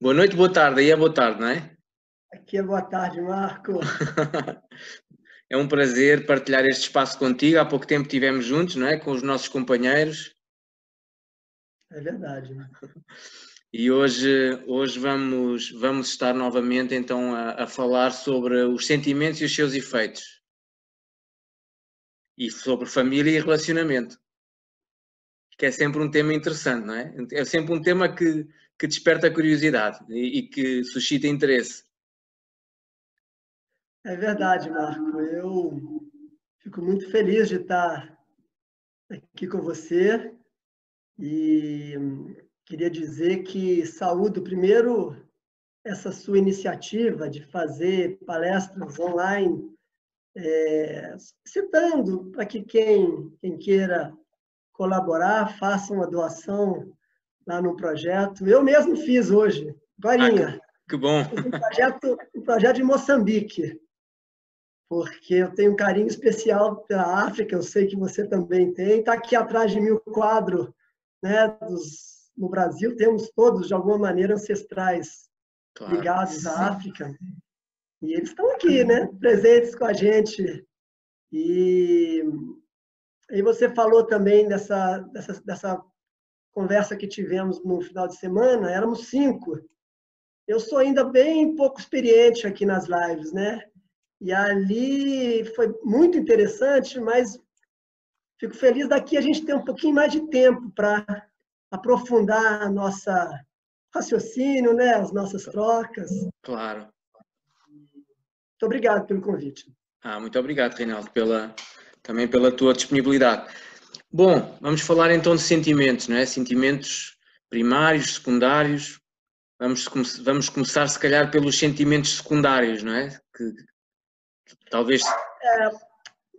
Boa noite, boa tarde. Aí é boa tarde, não é? Aqui é boa tarde, Marco. é um prazer partilhar este espaço contigo. Há pouco tempo estivemos juntos, não é? Com os nossos companheiros. É verdade. E hoje, hoje vamos, vamos estar novamente então a, a falar sobre os sentimentos e os seus efeitos. E sobre família e relacionamento. Que é sempre um tema interessante, não é? É sempre um tema que, que desperta curiosidade e, e que suscita interesse. É verdade, Marco. Eu fico muito feliz de estar aqui com você e queria dizer que saúdo primeiro essa sua iniciativa de fazer palestras online, é, citando para que quem, quem queira colaborar faça uma doação lá no projeto. Eu mesmo fiz hoje, Guarinha. Ah, que bom. Um projeto, um projeto de Moçambique, porque eu tenho um carinho especial pela África, eu sei que você também tem. Está aqui atrás de mim o quadro né, dos, no Brasil, temos todos, de alguma maneira, ancestrais claro. ligados à África. E eles estão aqui, né, presentes com a gente. E, e você falou também dessa, dessa, dessa conversa que tivemos no final de semana, éramos cinco. Eu sou ainda bem pouco experiente aqui nas lives, né? E ali foi muito interessante, mas fico feliz daqui a gente ter um pouquinho mais de tempo para aprofundar a nossa raciocínio, né? As nossas trocas. Claro. Muito obrigado pelo convite. Ah, muito obrigado, Reinaldo, pela, também pela tua disponibilidade. Bom, vamos falar então de sentimentos, não é? Sentimentos primários, secundários. Vamos, vamos começar, se calhar, pelos sentimentos secundários, não é? Que, talvez. É,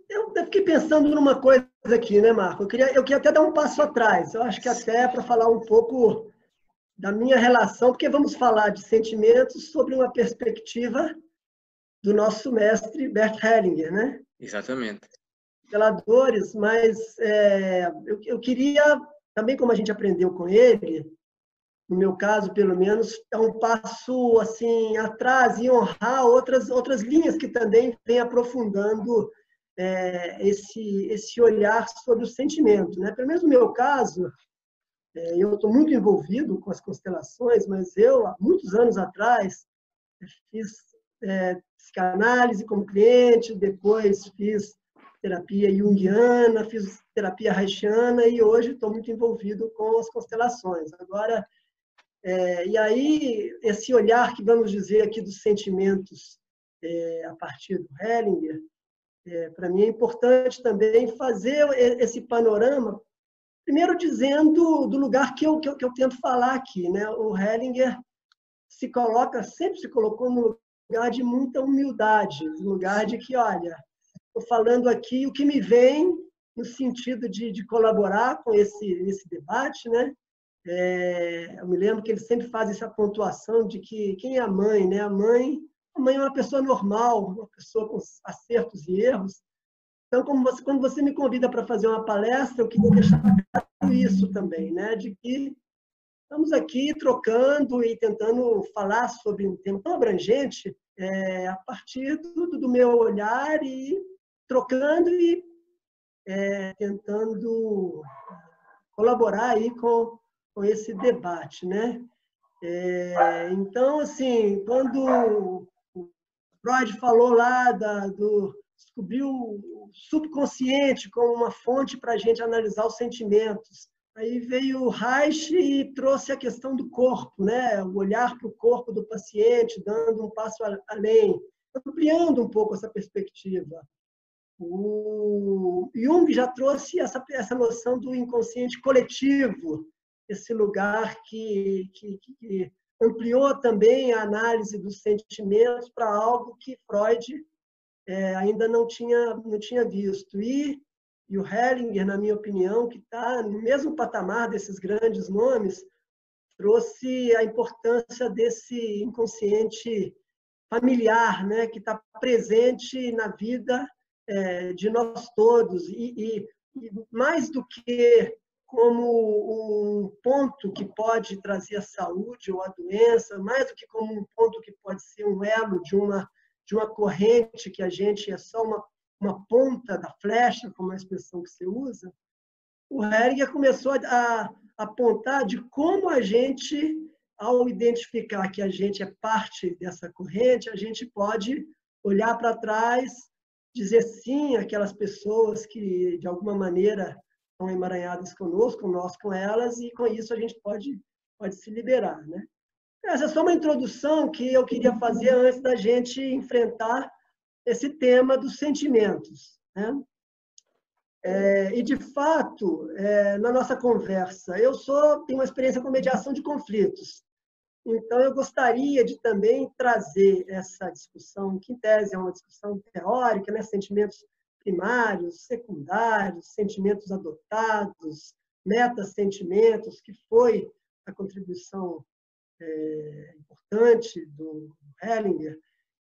eu fiquei pensando numa coisa aqui, né, Marco? Eu queria, eu queria até dar um passo atrás. Eu acho que até para falar um pouco da minha relação, porque vamos falar de sentimentos sobre uma perspectiva do nosso mestre Bert Hellinger, né? Exatamente reveladores, mas é, eu, eu queria, também como a gente aprendeu com ele, no meu caso, pelo menos, é um passo assim atrás e honrar outras outras linhas que também vêm aprofundando é, esse esse olhar sobre o sentimento, né? Pelo menos no meu caso, é, eu estou muito envolvido com as constelações, mas eu há muitos anos atrás fiz é, psicanálise como cliente, depois fiz terapia junguiana, fiz terapia haitiana e hoje estou muito envolvido com as constelações. Agora, é, e aí, esse olhar que vamos dizer aqui dos sentimentos é, a partir do Hellinger, é, para mim é importante também fazer esse panorama, primeiro dizendo do lugar que eu, que eu, que eu tento falar aqui. Né? O Hellinger se coloca, sempre se colocou no lugar de muita humildade, no lugar de que, olha, Estou falando aqui o que me vem no sentido de, de colaborar com esse, esse debate, né? É, eu me lembro que ele sempre faz essa pontuação de que quem é a mãe, né? A mãe, a mãe é uma pessoa normal, uma pessoa com acertos e erros. Então, você, quando você me convida para fazer uma palestra, eu queria deixar claro isso também, né? De que estamos aqui trocando e tentando falar sobre um tema tão abrangente é, a partir do, do meu olhar e trocando e é, tentando colaborar aí com, com esse debate, né? É, então, assim, quando Freud falou lá da, do descobriu o subconsciente como uma fonte para a gente analisar os sentimentos. Aí veio Reich e trouxe a questão do corpo, né? o olhar para o corpo do paciente, dando um passo além, ampliando um pouco essa perspectiva. O Jung já trouxe essa, essa noção do inconsciente coletivo, esse lugar que, que, que ampliou também a análise dos sentimentos para algo que Freud é, ainda não tinha, não tinha visto. E, e o Hellinger, na minha opinião, que está no mesmo patamar desses grandes nomes, trouxe a importância desse inconsciente familiar, né, que está presente na vida de nós todos. E, e, e, mais do que como um ponto que pode trazer a saúde ou a doença, mais do que como um ponto que pode ser um elo de uma, de uma corrente que a gente é só uma, uma ponta da flecha, como é a expressão que você usa, o Heringer começou a, a apontar de como a gente, ao identificar que a gente é parte dessa corrente, a gente pode olhar para trás, dizer sim àquelas pessoas que, de alguma maneira, estão emaranhadas conosco, nós com elas, e com isso a gente pode, pode se liberar. Né? Essa é só uma introdução que eu queria fazer antes da gente enfrentar esse tema dos sentimentos. Né? É, e, de fato, é, na nossa conversa, eu sou, tenho uma experiência com mediação de conflitos. Então, eu gostaria de também trazer essa discussão, que em tese é uma discussão teórica, né? sentimentos primários, secundários, sentimentos adotados, metasentimentos, que foi a contribuição é, importante do Hellinger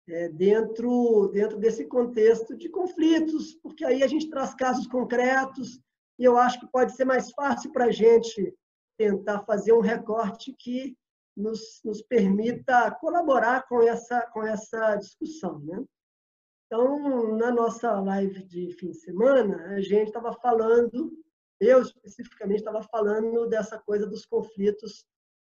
é, dentro, dentro desse contexto de conflitos, porque aí a gente traz casos concretos e eu acho que pode ser mais fácil para a gente tentar fazer um recorte que nos, nos permita colaborar com essa, com essa discussão. Né? Então, na nossa live de fim de semana, a gente estava falando, eu especificamente estava falando dessa coisa dos conflitos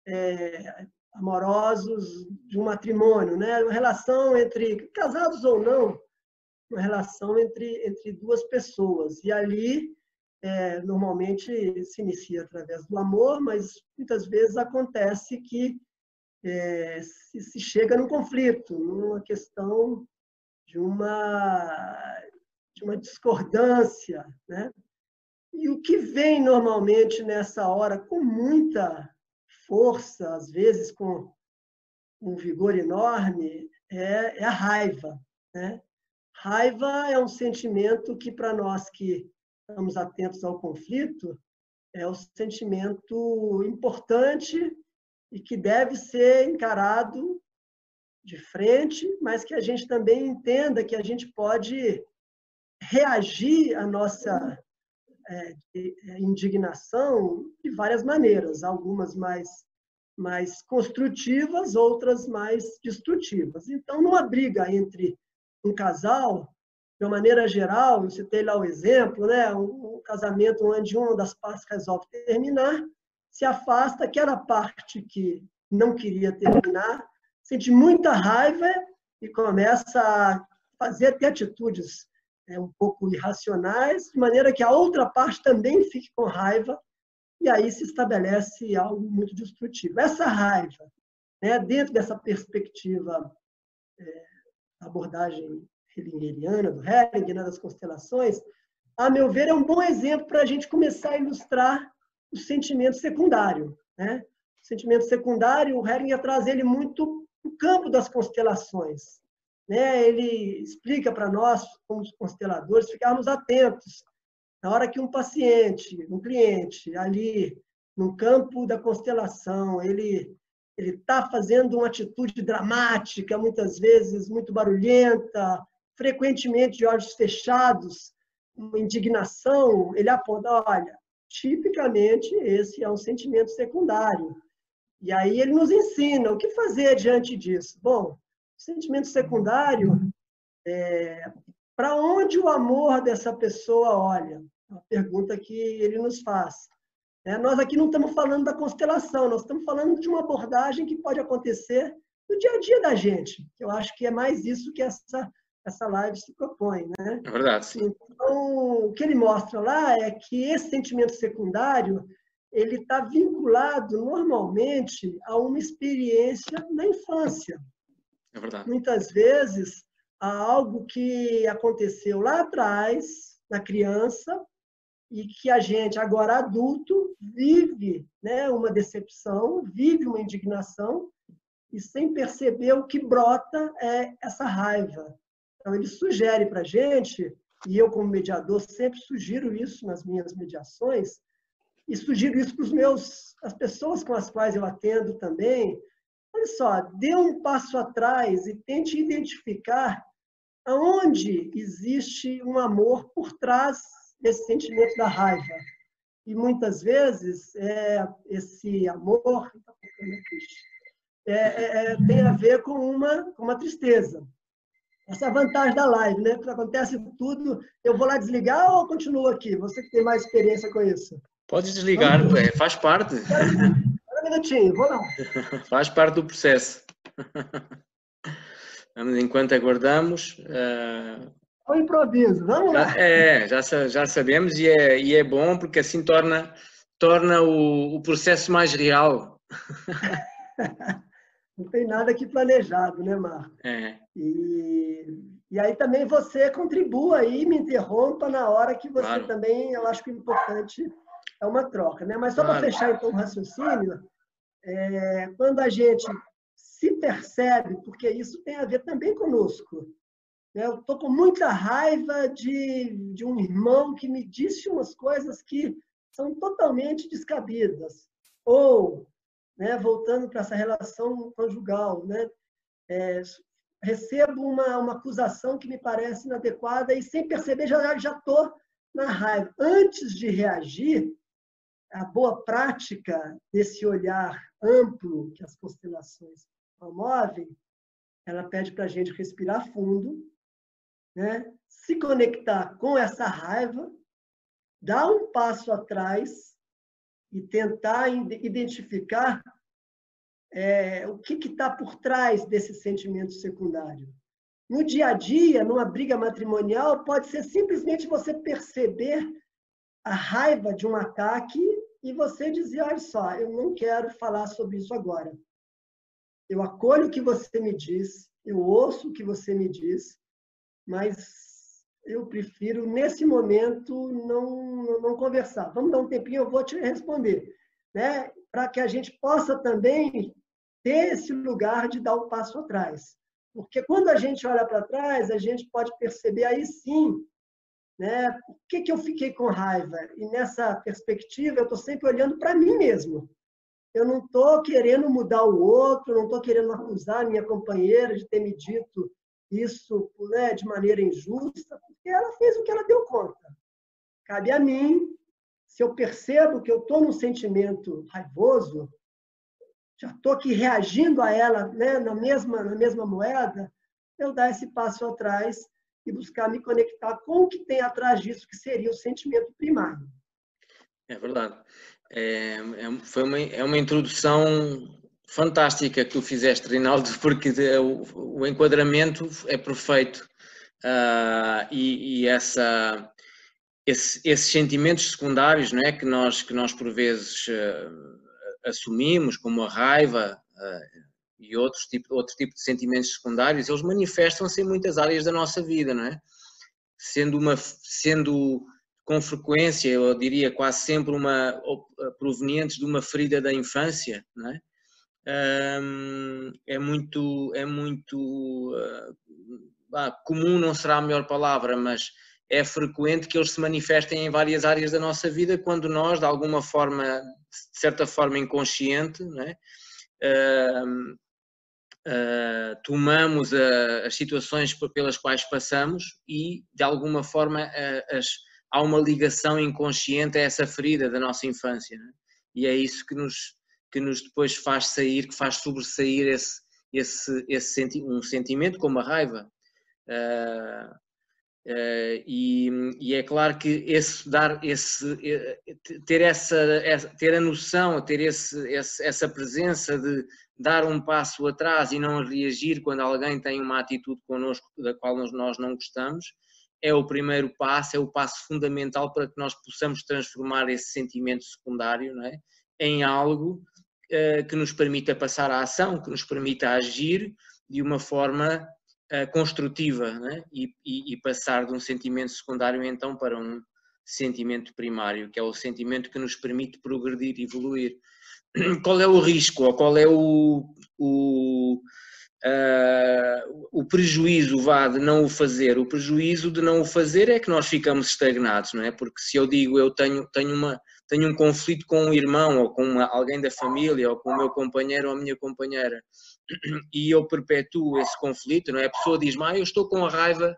é, amorosos de um matrimônio, né? Uma relação entre casados ou não, uma relação entre entre duas pessoas. E ali é, normalmente se inicia através do amor, mas muitas vezes acontece que é, se, se chega num conflito, numa questão de uma, de uma discordância. Né? E o que vem normalmente nessa hora, com muita força, às vezes com um vigor enorme, é, é a raiva. Né? Raiva é um sentimento que, para nós que estamos atentos ao conflito, é um sentimento importante e que deve ser encarado de frente, mas que a gente também entenda que a gente pode reagir à nossa é, é, indignação de várias maneiras, algumas mais mais construtivas, outras mais destrutivas. Então, numa briga entre um casal, de uma maneira geral, eu citei lá o exemplo, né, um, casamento onde uma das partes resolve terminar, se afasta, aquela parte que não queria terminar sente muita raiva e começa a fazer até atitudes é, um pouco irracionais, de maneira que a outra parte também fique com raiva, e aí se estabelece algo muito destrutivo. Essa raiva, né, dentro dessa perspectiva é, abordagem hellingeriana, do Helling, né, das constelações, a meu ver, é um bom exemplo para a gente começar a ilustrar o sentimento secundário. Né? O sentimento secundário, o Hellinger traz ele muito no campo das constelações. Né? Ele explica para nós, como consteladores, ficarmos atentos. Na hora que um paciente, um cliente, ali no campo da constelação, ele ele está fazendo uma atitude dramática, muitas vezes muito barulhenta, frequentemente de olhos fechados, uma indignação, ele aponta, olha, tipicamente esse é um sentimento secundário. E aí ele nos ensina o que fazer diante disso. Bom, sentimento secundário, é, para onde o amor dessa pessoa olha? Uma pergunta que ele nos faz. É, nós aqui não estamos falando da constelação, nós estamos falando de uma abordagem que pode acontecer no dia a dia da gente. Eu acho que é mais isso que essa, essa live se propõe. Né? É verdade. Sim. Então, o que ele mostra lá é que esse sentimento secundário ele está vinculado normalmente a uma experiência na infância. É verdade. Muitas vezes a algo que aconteceu lá atrás, na criança, e que a gente, agora adulto, vive né, uma decepção, vive uma indignação, e sem perceber o que brota é essa raiva. Então, ele sugere para a gente, e eu, como mediador, sempre sugiro isso nas minhas mediações, e sugiro isso para os meus, as pessoas com as quais eu atendo também. Olha só, dê um passo atrás e tente identificar aonde existe um amor por trás desse sentimento da raiva. e muitas vezes é, esse amor é, é, é, tem a ver com uma, com uma tristeza. Essa é a vantagem da live, né? Porque acontece tudo. Eu vou lá desligar ou continuo aqui? Você que tem mais experiência com isso. Pode desligar, é, faz parte. Espera um minutinho, vou lá. Faz parte do processo. Enquanto aguardamos. Uh... O improviso, vamos lá. É, já, já sabemos e é, e é bom porque assim torna, torna o, o processo mais real. Não tem nada aqui planejado, né, Marco? É. E, e aí também você contribua aí, me interrompa na hora que você claro. também, eu acho que o importante é uma troca, né? Mas só claro. para fechar então o raciocínio, é, quando a gente se percebe, porque isso tem a ver também conosco. Né? Eu estou com muita raiva de, de um irmão que me disse umas coisas que são totalmente descabidas. Ou né, voltando para essa relação conjugal, né, é, recebo uma, uma acusação que me parece inadequada e sem perceber já já estou na raiva. Antes de reagir, a boa prática desse olhar amplo que as constelações promovem, ela pede para a gente respirar fundo, né? se conectar com essa raiva, dar um passo atrás e tentar identificar é, o que está por trás desse sentimento secundário. No dia a dia, numa briga matrimonial, pode ser simplesmente você perceber a raiva de um ataque e você dizer: olha só, eu não quero falar sobre isso agora. Eu acolho o que você me diz, eu ouço o que você me diz, mas eu prefiro, nesse momento, não, não conversar. Vamos dar um tempinho, eu vou te responder. Né? Para que a gente possa também ter esse lugar de dar um passo atrás. Porque quando a gente olha para trás, a gente pode perceber aí sim né? Por que, que eu fiquei com raiva? E nessa perspectiva, eu estou sempre olhando para mim mesmo. Eu não estou querendo mudar o outro, não estou querendo acusar a minha companheira de ter me dito isso né, de maneira injusta, porque ela fez o que ela deu conta. Cabe a mim, se eu percebo que eu estou num sentimento raivoso, já estou aqui reagindo a ela né, na, mesma, na mesma moeda, eu dar esse passo atrás e buscar me conectar com o que tem atrás disso, que seria o sentimento primário. É verdade. É, é, foi uma, é uma introdução fantástica que tu fizeste, Rinaldo, porque o, enquadramento é perfeito uh, e, e, essa, esse, esses sentimentos secundários não é, que, nós, que nós por vezes uh, assumimos, como a raiva uh, e outros tipo, outro tipo de sentimentos secundários, eles manifestam-se em muitas áreas da nossa vida, não é? Sendo, uma, sendo com frequência, eu diria quase sempre uma provenientes de uma ferida da infância, não é? É muito, é muito uh, comum, não será a melhor palavra, mas é frequente que eles se manifestem em várias áreas da nossa vida quando nós, de alguma forma, de certa forma inconsciente, né, uh, tomamos a, as situações pelas quais passamos e, de alguma forma, as, há uma ligação inconsciente a essa ferida da nossa infância. Né? E é isso que nos, que nos depois faz sair, que faz sobressair esse, esse, esse senti um sentimento como a raiva. Uh, uh, e, e, é claro que esse dar esse ter essa, ter a noção ter esse, esse, essa presença de dar um passo atrás e não reagir quando alguém tem uma atitude connosco da qual nós não gostamos é o primeiro passo é o passo fundamental para que nós possamos transformar esse sentimento secundário não é? em algo eh, que nos permita passar à ação, que nos permita agir de uma forma eh, construtiva né? e, e, e, passar de um sentimento secundário então para um sentimento primário, que é o sentimento que nos permite progredir, evoluir. Qual é o risco ou qual é o, o, uh, o prejuízo vá de não o fazer? O prejuízo de não o fazer é que nós ficamos estagnados, não é? Porque se eu digo eu tenho, tenho uma tenho um conflito com um irmão ou com alguém da família ou com o meu companheiro ou a minha companheira e eu perpetuo esse conflito, não é? A pessoa diz-me, ah, eu estou com a raiva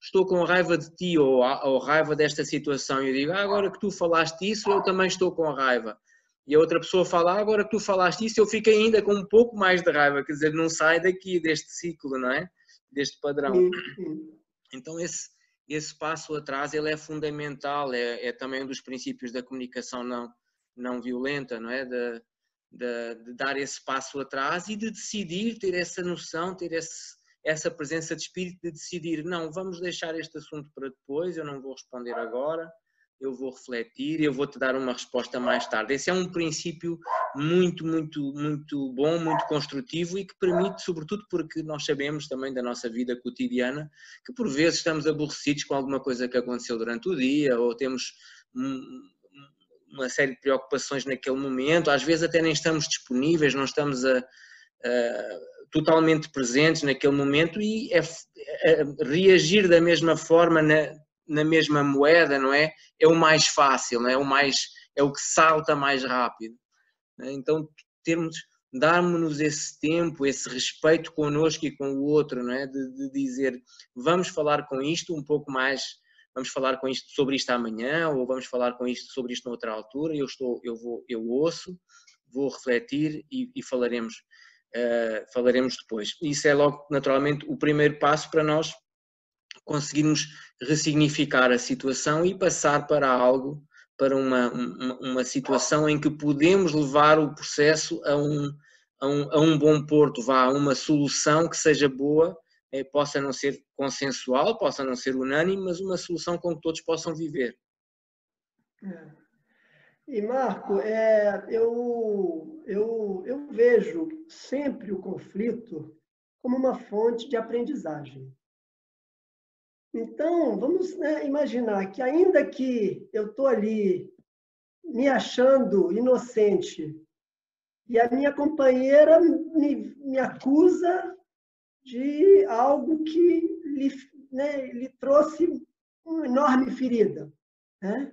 estou com raiva de ti ou, ou raiva desta situação e eu digo, ah, agora que tu falaste isso, eu também estou com raiva. E a outra pessoa fala, ah, agora que tu falaste isso, eu fico ainda com um pouco mais de raiva, quer dizer, não sai daqui deste ciclo, não é? Deste padrão. Então esse, esse passo atrás ele é fundamental, é, é também um dos princípios da comunicação não, não violenta, não é? De, de, de, dar esse passo atrás e de decidir, ter essa noção, ter esse, essa presença de espírito de decidir, não, vamos deixar este assunto para depois, eu não vou responder agora, eu vou refletir, eu vou te dar uma resposta mais tarde. Esse é um princípio muito, muito, muito bom, muito construtivo e que permite, sobretudo porque nós sabemos também da nossa vida cotidiana, que por vezes estamos aborrecidos com alguma coisa que aconteceu durante o dia ou temos uma série de preocupações naquele momento, às vezes até nem estamos disponíveis, não estamos a, a totalmente presentes naquele momento e é, é, reagir da mesma forma na, na mesma moeda, não é? É o mais fácil, não é? o mais é o que salta mais rápido. É? Então termos darmos-nos esse tempo, esse respeito connosco e com o outro, não é? De, de, dizer vamos falar com isto um pouco mais, vamos falar com isto sobre isto amanhã ou vamos falar com isto sobre isto noutra altura. Eu estou, eu vou, eu ouço, vou refletir e, e falaremos, uh, falaremos depois. Isso é logo naturalmente o primeiro passo para nós conseguirmos ressignificar a situação e passar para algo, para uma, uma, uma situação em que podemos levar o processo a um, a um, a um bom porto, vá a uma solução que seja boa, eh, possa não ser consensual, possa não ser unânime, mas uma solução com que todos possam viver. É. E Marco, é, eu, eu, eu vejo sempre o conflito como uma fonte de aprendizagem. Então, vamos né, imaginar que, ainda que eu estou ali me achando inocente e a minha companheira me, me acusa de algo que lhe, né, lhe trouxe uma enorme ferida. Né?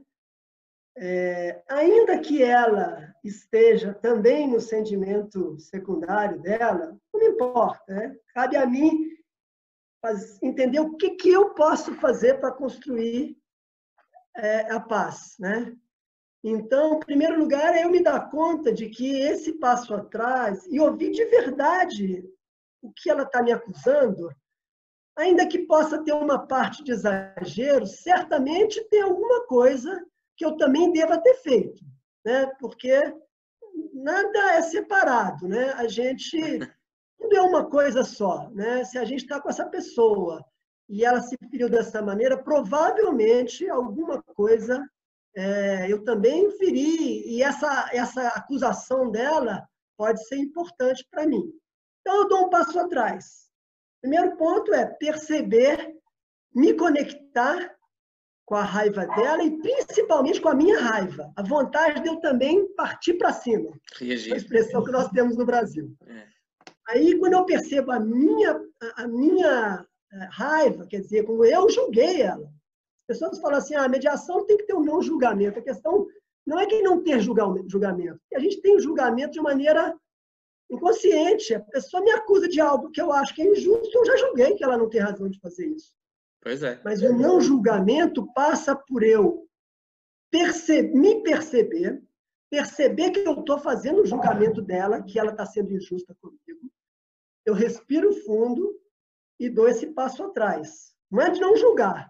É, ainda que ela esteja também no sentimento secundário dela, não me importa. Né? Cabe a mim entender o que, que eu posso fazer para construir é, a paz, né? Então, em primeiro lugar, é eu me dar conta de que esse passo atrás e ouvir de verdade o que ela está me acusando, ainda que possa ter uma parte de exagero, certamente tem alguma coisa que eu também deva ter feito, né? Porque nada é separado, né? A gente tudo é uma coisa só. Né? Se a gente está com essa pessoa e ela se feriu dessa maneira, provavelmente alguma coisa é, eu também feri, e essa, essa acusação dela pode ser importante para mim. Então, eu dou um passo atrás. Primeiro ponto é perceber, me conectar com a raiva dela e principalmente com a minha raiva. A vontade de eu também partir para cima. Reagir. A expressão que nós temos no Brasil. É. Aí, quando eu percebo a minha, a minha eh, raiva, quer dizer, como eu julguei ela, as pessoas falam assim, ah, a mediação tem que ter um não julgamento. A questão não é que não ter julgamento, a gente tem julgamento de maneira inconsciente. A pessoa me acusa de algo que eu acho que é injusto, eu já julguei que ela não tem razão de fazer isso. Pois é. Mas o não julgamento passa por eu perce me perceber, perceber que eu estou fazendo o julgamento dela, que ela está sendo injusta comigo, eu respiro fundo e dou esse passo atrás. Não é de não julgar,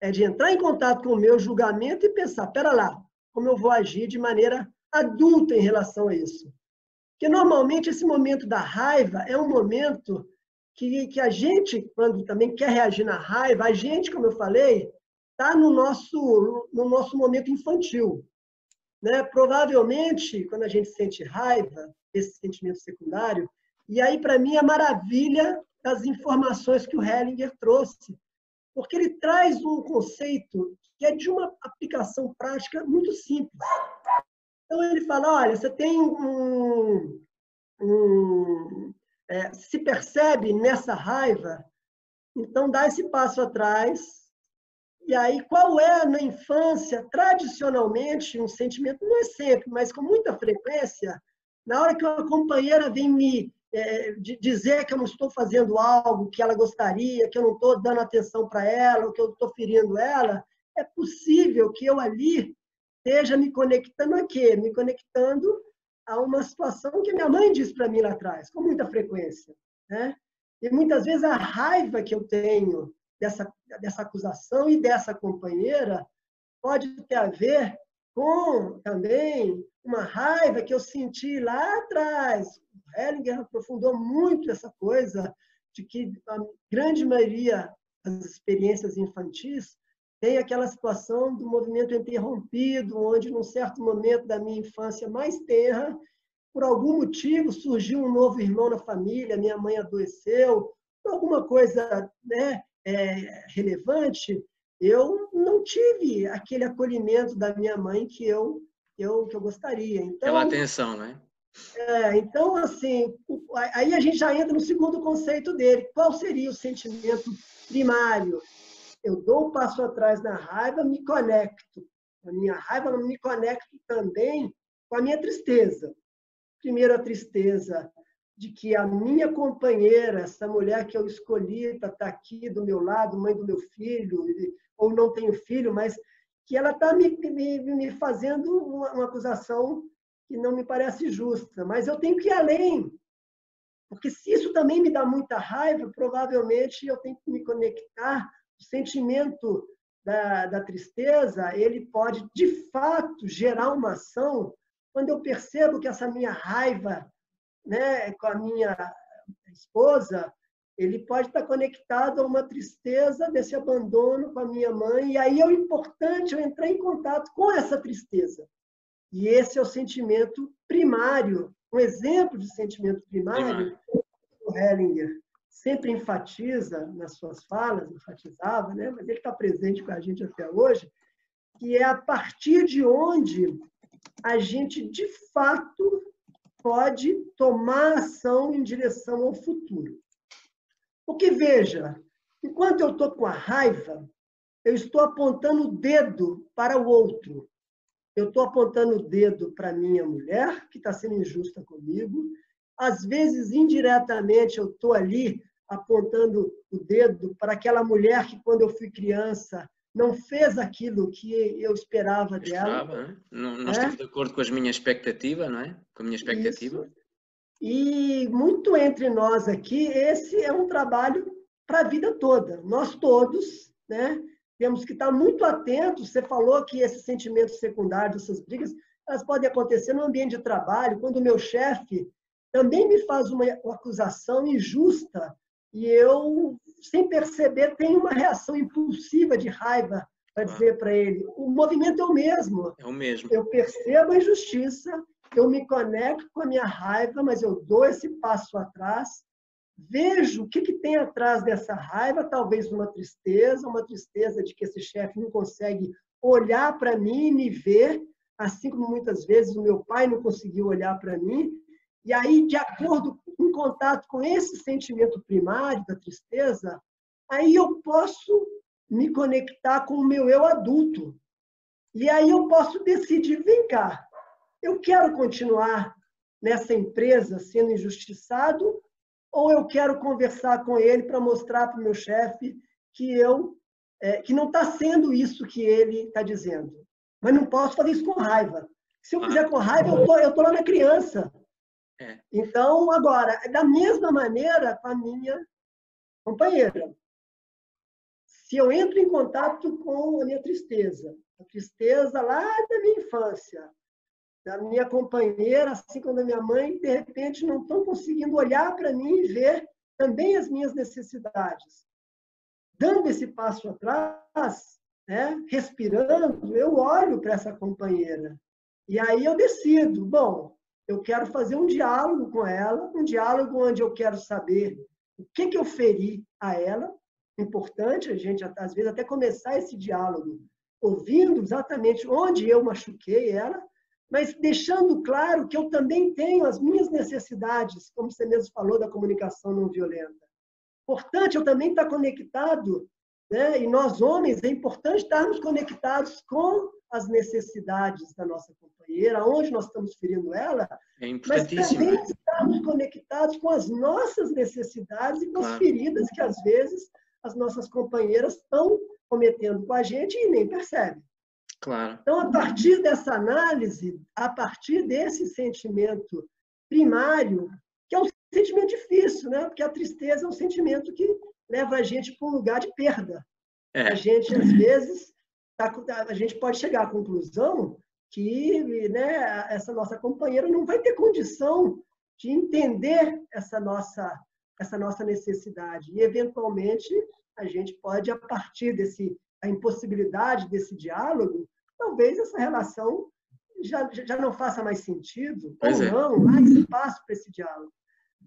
é de entrar em contato com o meu julgamento e pensar, pera lá, como eu vou agir de maneira adulta em relação a isso. Porque normalmente esse momento da raiva é um momento que, que a gente, quando também quer reagir na raiva, a gente, como eu falei, está no nosso, no nosso momento infantil. Né? Provavelmente, quando a gente sente raiva, esse sentimento secundário, e aí, para mim, a maravilha das informações que o Hellinger trouxe, porque ele traz um conceito que é de uma aplicação prática muito simples. Então, ele fala: olha, você tem um. um é, se percebe nessa raiva, então dá esse passo atrás. E aí, qual é na infância, tradicionalmente, um sentimento, não é sempre, mas com muita frequência, na hora que uma companheira vem me é, de dizer que eu não estou fazendo algo que ela gostaria, que eu não estou dando atenção para ela, ou que eu estou ferindo ela, é possível que eu ali esteja me conectando a quê? Me conectando a uma situação que minha mãe disse para mim lá atrás, com muita frequência. Né? E muitas vezes a raiva que eu tenho dessa, dessa acusação e dessa companheira pode ter a ver com também uma raiva que eu senti lá atrás. O Hellinger aprofundou muito essa coisa de que a grande maioria das experiências infantis tem aquela situação do movimento interrompido, onde, num certo momento da minha infância mais terra, por algum motivo surgiu um novo irmão na família, minha mãe adoeceu, por alguma coisa né, é, relevante, eu não tive aquele acolhimento da minha mãe que eu, eu, que eu gostaria. Então, Aquela atenção, né? É, então, assim, aí a gente já entra no segundo conceito dele. Qual seria o sentimento primário? Eu dou um passo atrás na raiva, me conecto. A minha raiva, me conecto também com a minha tristeza. Primeiro, a tristeza de que a minha companheira, essa mulher que eu escolhi para estar aqui do meu lado, mãe do meu filho, ou não tenho filho, mas que ela está me, me, me, fazendo uma, uma, acusação que não me parece justa. Mas eu tenho que ir além, porque se isso também me dá muita raiva, provavelmente eu tenho que me conectar. O sentimento da, da tristeza, ele pode, de fato, gerar uma ação quando eu percebo que essa minha raiva né, com a minha esposa, ele pode estar conectado a uma tristeza desse abandono com a minha mãe, e aí é o importante eu entrar em contato com essa tristeza. E esse é o sentimento primário, um exemplo de sentimento primário, o Hellinger sempre enfatiza nas suas falas, enfatizava, né? mas ele está presente com a gente até hoje, que é a partir de onde a gente, de fato, pode tomar ação em direção ao futuro. Porque, veja, enquanto eu estou com a raiva, eu estou apontando o dedo para o outro. Eu estou apontando o dedo para minha mulher, que está sendo injusta comigo. Às vezes, indiretamente, eu estou ali apontando o dedo para aquela mulher que, quando eu fui criança, não fez aquilo que eu esperava dela. Estava, né? não, não é? esteve de acordo com as minhas expectativas, não é? Com a minha expectativa. Isso. E muito entre nós aqui, esse é um trabalho para a vida toda. Nós todos, né? Temos que estar muito atentos. Você falou que esses sentimentos secundários, essas brigas, elas podem acontecer no ambiente de trabalho, quando o meu chefe também me faz uma acusação injusta e eu sem perceber, tem uma reação impulsiva de raiva para dizer para ele: o movimento é o mesmo. É o mesmo. Eu percebo a injustiça, eu me conecto com a minha raiva, mas eu dou esse passo atrás, vejo o que, que tem atrás dessa raiva, talvez uma tristeza, uma tristeza de que esse chefe não consegue olhar para mim e me ver, assim como muitas vezes o meu pai não conseguiu olhar para mim, e aí, de acordo, em contato com esse sentimento primário da tristeza, aí eu posso me conectar com o meu eu adulto. E aí eu posso decidir, vem cá, eu quero continuar nessa empresa sendo injustiçado ou eu quero conversar com ele para mostrar para o meu chefe que eu é, que não está sendo isso que ele está dizendo. Mas não posso fazer isso com raiva. Se eu fizer com raiva, eu tô, eu tô lá na criança. É. Então, agora, da mesma maneira com a minha companheira. Se eu entro em contato com a minha tristeza, a tristeza lá da minha infância, da minha companheira, assim como da minha mãe, de repente não estão conseguindo olhar para mim e ver também as minhas necessidades. Dando esse passo atrás, né, respirando, eu olho para essa companheira. E aí eu decido, bom, eu quero fazer um diálogo com ela, um diálogo onde eu quero saber o que, que eu feri a ela. Importante a gente, às vezes, até começar esse diálogo ouvindo exatamente onde eu machuquei ela, mas deixando claro que eu também tenho as minhas necessidades, como você mesmo falou da comunicação não violenta. Importante eu também estar conectado, né? e nós homens, é importante estarmos conectados com as necessidades da nossa companheira, onde nós estamos ferindo ela, é mas também estarmos conectados com as nossas necessidades e com claro. as feridas que às vezes as nossas companheiras estão cometendo com a gente e nem percebem. Claro. Então, a partir dessa análise, a partir desse sentimento primário, que é um sentimento difícil, né? Porque a tristeza é um sentimento que leva a gente para um lugar de perda. É. A gente, às vezes, tá, a gente pode chegar à conclusão que né, essa nossa companheira não vai ter condição de entender essa nossa, essa nossa necessidade. E, eventualmente, a gente pode, a partir desse a impossibilidade desse diálogo, talvez essa relação já, já não faça mais sentido, pois ou é. não, há espaço para esse diálogo.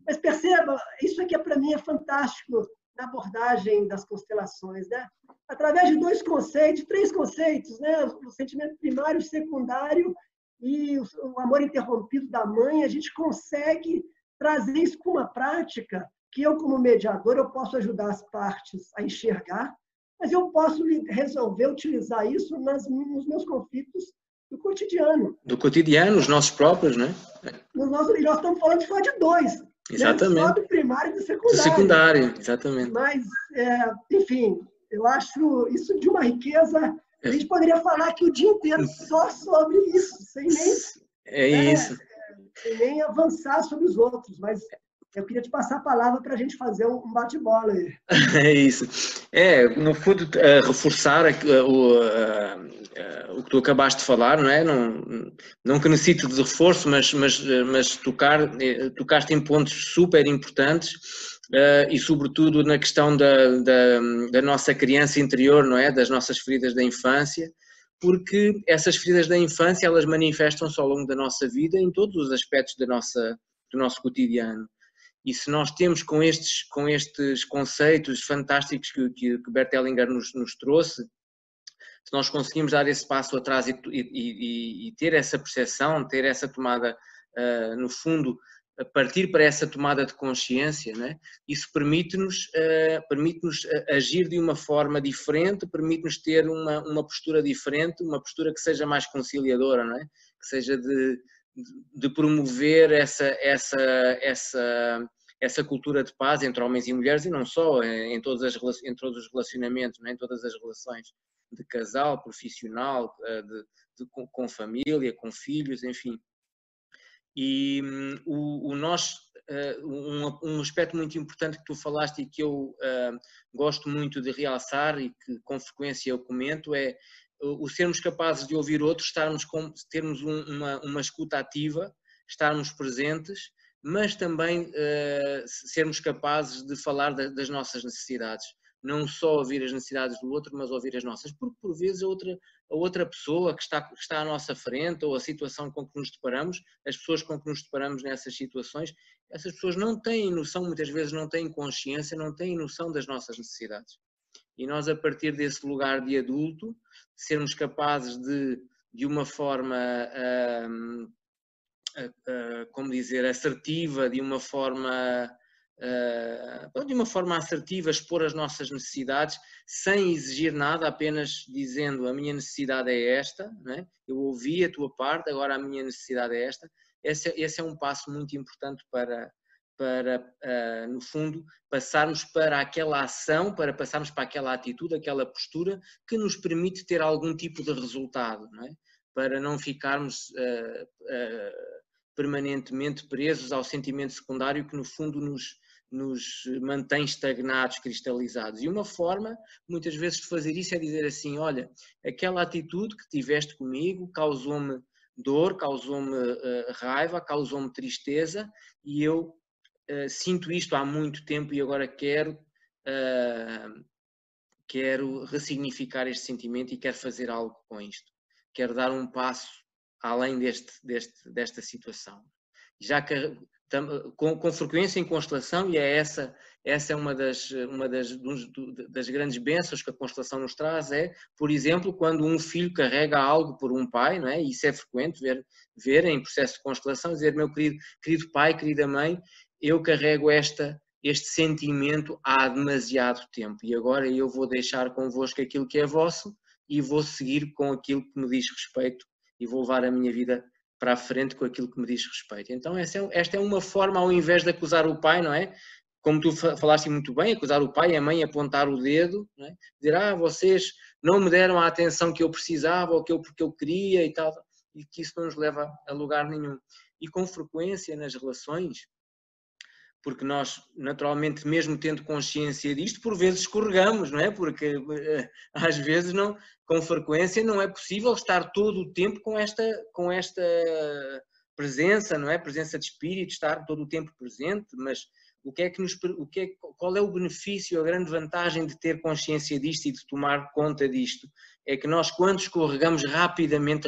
Mas perceba, isso aqui para mim é fantástico na abordagem das constelações, né? Através de dois conceitos, três conceitos, né? O sentimento primário, secundário e o amor interrompido da mãe, a gente consegue trazer isso com uma prática que eu, como mediador, eu posso ajudar as partes a enxergar, mas eu posso resolver utilizar isso nas, nos meus conflitos do cotidiano. Do cotidiano, os nossos próprios, né? Nos nossos, e nós estamos falando só de dois. Exatamente. Né? Só do primário e do secundário. Do secundário, exatamente. Mas, é, enfim, eu acho isso de uma riqueza. A gente poderia falar aqui o dia inteiro só sobre isso, sem nem, é né, isso. sem nem avançar sobre os outros. Mas eu queria te passar a palavra para a gente fazer um bate-bola aí. É isso. É, no fundo, uh, reforçar uh, o, uh, o que tu acabaste de falar, não é? Não, não que necessite de reforço, mas, mas, mas tocar, tocaste em pontos super importantes e, sobretudo, na questão da, da, da nossa criança interior, não é? Das nossas feridas da infância porque essas feridas da infância elas manifestam-se ao longo da nossa vida em todos os aspectos da nossa, do nosso cotidiano. E se nós temos com estes, com estes conceitos fantásticos que, que, que Bert Hellinger nos, nos, trouxe, se nós conseguimos dar esse passo atrás e, e, e ter essa percepção, ter essa tomada, uh, no fundo, partir para essa tomada de consciência, né? isso permite-nos uh, permite agir de uma forma diferente, permite-nos ter uma, uma postura diferente, uma postura que seja mais conciliadora, não é? que seja de, de promover essa, essa, essa, essa cultura de paz entre homens e mulheres e não só, eh, em, todas as, em todos os relacionamentos, né? em todas as relações de casal, profissional, eh, de, de, com, com, família, com filhos, enfim. E um, o, o nós, uh, um, um, aspecto muito importante que tu falaste e que eu gosto muito de realçar e que com frequência eu comento é o sermos capazes de ouvir outros, estarmos com, termos um, uma, uma escuta ativa, estarmos presentes mas também uh, sermos capazes de falar da, das nossas necessidades. Não só ouvir as necessidades do outro, mas ouvir as nossas. Porque, por vezes, a outra, a outra pessoa que está, que está à nossa frente ou a situação com que nos deparamos, as pessoas com que nos deparamos nessas situações, essas pessoas não têm noção, muitas vezes não têm consciência, não têm noção das nossas necessidades. E nós, a partir desse lugar de adulto, sermos capazes de, de uma forma como dizer, assertiva, de uma forma de uma forma assertiva, expor as nossas necessidades, sem exigir nada, apenas dizendo a minha necessidade é esta, é? eu ouvi a tua parte, agora a minha necessidade é esta. Esse, esse é um passo muito importante para, para no fundo, passarmos para aquela ação, para passarmos para aquela atitude, aquela postura que nos permite ter algum tipo de resultado, não é? para não ficarmos uh, uh, permanentemente presos ao sentimento secundário que, no fundo, nos, nos mantém estagnados, cristalizados. E uma forma, muitas vezes, de fazer isso é dizer assim: olha, aquela atitude que tiveste comigo causou-me dor, causou-me uh, raiva, causou-me tristeza e eu uh, sinto isto há muito tempo e agora quero. Uh, quero ressignificar este sentimento e quero fazer algo com isto. Quero dar um passo além deste, deste, desta situação. Já que com, com, frequência em constelação, e é essa, essa é uma das, uma das, das grandes bênçãos que a constelação nos traz, é, por exemplo, quando um filho carrega algo por um pai, não é? isso é frequente ver, ver em processo de constelação, dizer, meu querido, querido pai, querida mãe, eu carrego esta, este sentimento há demasiado tempo e agora eu vou deixar convosco aquilo que é vosso e vou seguir com aquilo que me diz respeito e vou levar a minha vida para a frente com aquilo que me diz respeito. Então, esta é, esta é uma forma, ao invés de acusar o pai, não é? Como tu falaste muito bem, acusar o pai e a mãe, apontar o dedo, é? dizer, ah, vocês não me deram a atenção que eu precisava ou que eu, porque eu queria e tal, e que isso não nos leva a lugar nenhum. E com frequência nas relações, porque nós, naturalmente, mesmo tendo consciência disto, por vezes escorregamos, não é? Porque eh, às vezes, não, com frequência, não é possível estar todo o tempo com esta, com esta presença, não é? Presença de espírito, estar todo o tempo presente, mas o que é que nos, o que é, qual é o benefício, a grande vantagem de ter consciência disto e de tomar conta disto? É que nós, quando escorregamos, rapidamente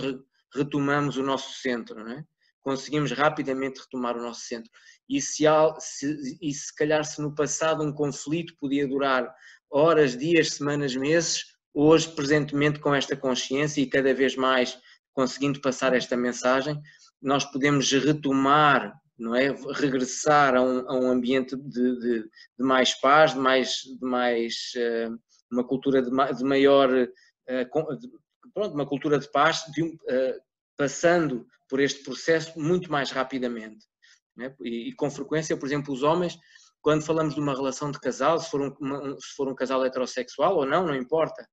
retomamos o nosso centro, não é? Conseguimos rapidamente retomar o nosso centro e se, se, e se calhar se no passado um conflito podia durar horas, dias, semanas, meses, hoje, presentemente, com esta consciência e cada vez mais conseguindo passar esta mensagem, nós podemos retomar, não é? regressar a um, a um ambiente de, de, de, mais paz, de mais, de mais uh, uma cultura de, de maior, de, pronto, uma cultura de paz, uh, passando por este processo muito mais rapidamente. Né? E, e, com frequência, por exemplo, os homens, quando falamos de uma relação de casal, se for um, se for um casal heterossexual ou não, não importa.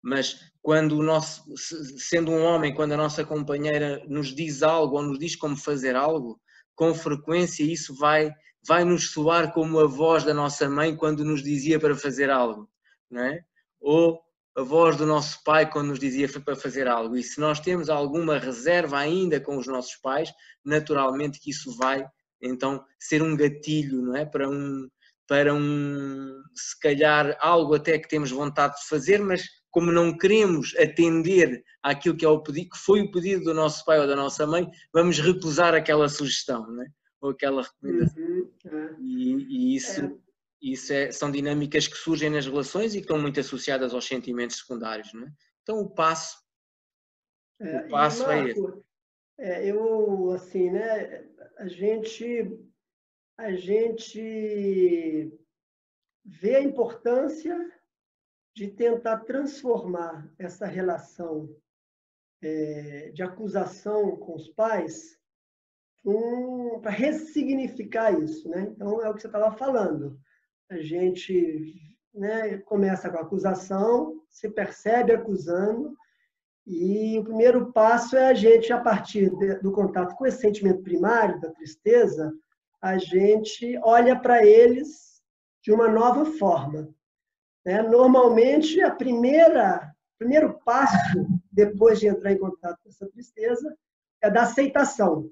Mas quando o nosso, sendo um homem, quando a nossa companheira nos diz algo ou nos diz como fazer algo, com frequência isso vai, vai nos soar como a voz da nossa mãe quando nos dizia para fazer algo, não é? Ou a voz do nosso pai quando nos dizia para fazer algo. E se nós temos alguma reserva ainda com os nossos pais, naturalmente que isso vai então ser um gatilho, não é? Para um, para um, se calhar algo até que temos vontade de fazer, mas como não queremos atender àquilo que, é o pedido, que foi o pedido do nosso pai ou da nossa mãe, vamos recusar aquela sugestão, não é? Ou aquela recomendação. Uhum, é. e, e, isso é isso é, são dinâmicas que surgem nas relações e que estão muito associadas aos sentimentos secundários. Não é? Então, o passo, é, o passo Marco, é esse. É, eu, assim, né, a gente, a gente vê a importância de tentar transformar essa relação é, de acusação com os pais um, para ressignificar isso, né? Então é o que você estava falando a gente né, começa com a acusação, se percebe acusando, e o primeiro passo é a gente, a partir de, do contato com esse sentimento primário da tristeza, a gente olha para eles de uma nova forma. Né? Normalmente, a primeira primeiro passo depois de entrar em contato com essa tristeza é da aceitação.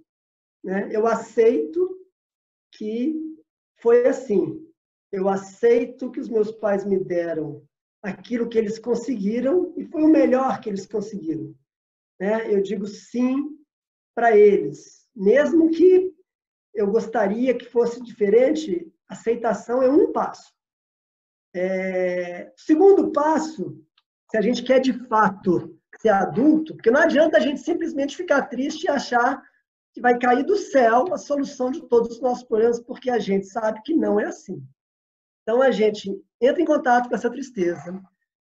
Né? Eu aceito que foi assim eu aceito que os meus pais me deram aquilo que eles conseguiram e foi o melhor que eles conseguiram. Né? Eu digo sim para eles, mesmo que eu gostaria que fosse diferente. Aceitação é um passo. É... Segundo passo, se a gente quer de fato ser adulto, porque não adianta a gente simplesmente ficar triste e achar que vai cair do céu a solução de todos os nossos problemas, porque a gente sabe que não é assim. Então a gente entra em contato com essa tristeza.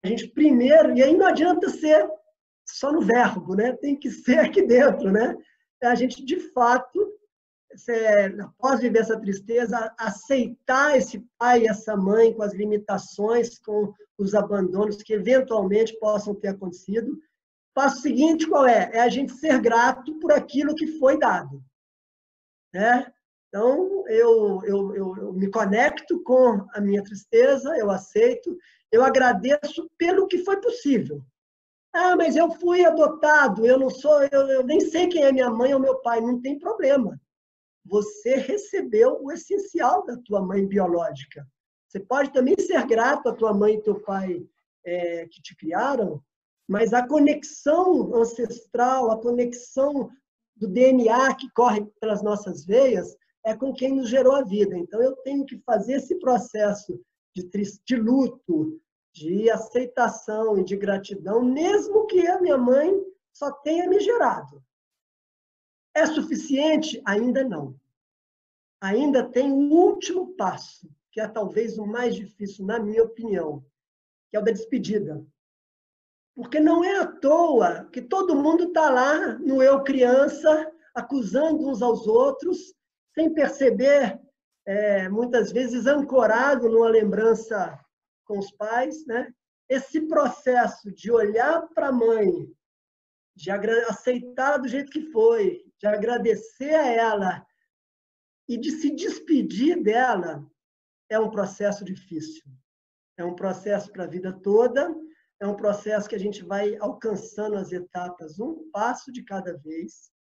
A gente primeiro, e aí não adianta ser só no verbo, né? Tem que ser aqui dentro, né? É a gente de fato, após viver essa tristeza, aceitar esse pai e essa mãe com as limitações, com os abandonos que eventualmente possam ter acontecido. Passo seguinte qual é? É a gente ser grato por aquilo que foi dado. Né? Então, eu, eu, eu, eu, me conecto com a minha tristeza, eu aceito, eu agradeço pelo que foi possível. Ah, mas eu fui adotado, eu não sou, eu, eu nem sei quem é minha mãe ou meu pai, não tem problema. Você recebeu o essencial da tua mãe biológica. Você pode também ser grato à tua mãe e teu pai é, que te criaram, mas a conexão ancestral, a conexão do DNA que corre pelas nossas veias, é com quem nos gerou a vida. Então, eu tenho que fazer esse processo de, de luto, de aceitação e de gratidão, mesmo que a minha mãe só tenha me gerado. É suficiente? Ainda não. Ainda tem o último passo, que é talvez o mais difícil, na minha opinião, que é o da despedida. Porque não é à toa que todo mundo está lá no eu criança, acusando uns aos outros, sem perceber, é, muitas vezes ancorado numa lembrança com os pais, né? Esse processo de olhar para a mãe, de aceitar do jeito que foi, de agradecer a ela e de se despedir dela, é um processo difícil. É um processo para a vida toda, é um processo que a gente vai alcançando as etapas um passo de cada vez.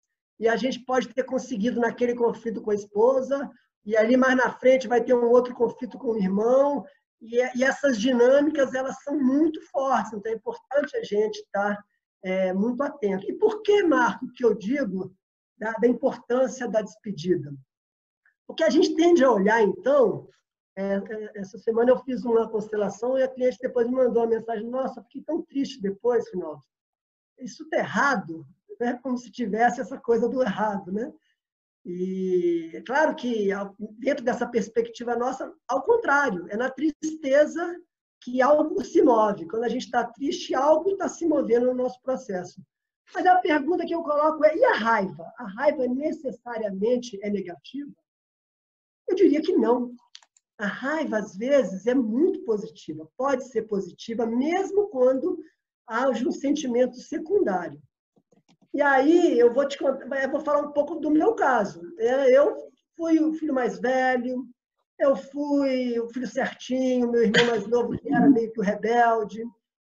E a gente pode ter conseguido naquele conflito com a esposa, e ali mais na frente vai ter um outro conflito com o irmão, e, e essas dinâmicas elas são muito fortes, então é importante a gente estar é, muito atento. E por que, Marco, que eu digo da, da importância da despedida? Porque a gente tende a olhar, então, é, é, essa semana eu fiz uma constelação e a cliente depois me mandou uma mensagem: Nossa, fiquei tão triste depois, final. Isso está errado, né? como se tivesse essa coisa do errado. Né? E é claro que, dentro dessa perspectiva nossa, ao contrário, é na tristeza que algo se move. Quando a gente está triste, algo está se movendo no nosso processo. Mas a pergunta que eu coloco é: e a raiva? A raiva necessariamente é negativa? Eu diria que não. A raiva, às vezes, é muito positiva, pode ser positiva, mesmo quando haja um sentimento secundário. E aí, eu vou te contar, eu vou falar um pouco do meu caso. É, eu fui o filho mais velho, eu fui o filho certinho, meu irmão mais novo que era meio que o rebelde.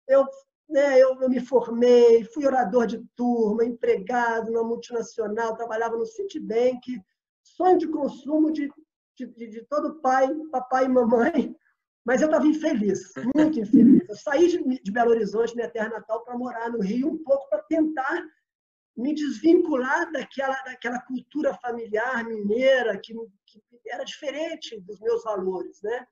Eu, né, eu, eu me formei, fui orador de turma, empregado numa multinacional, trabalhava no Citibank, sonho de consumo de de, de, de todo pai, papai e mamãe, mas eu estava infeliz, muito infeliz. Eu saí de, de Belo Horizonte, minha terra natal, para morar no Rio, um pouco para tentar me desvincular daquela, daquela cultura familiar mineira que, que, era diferente dos meus valores, né?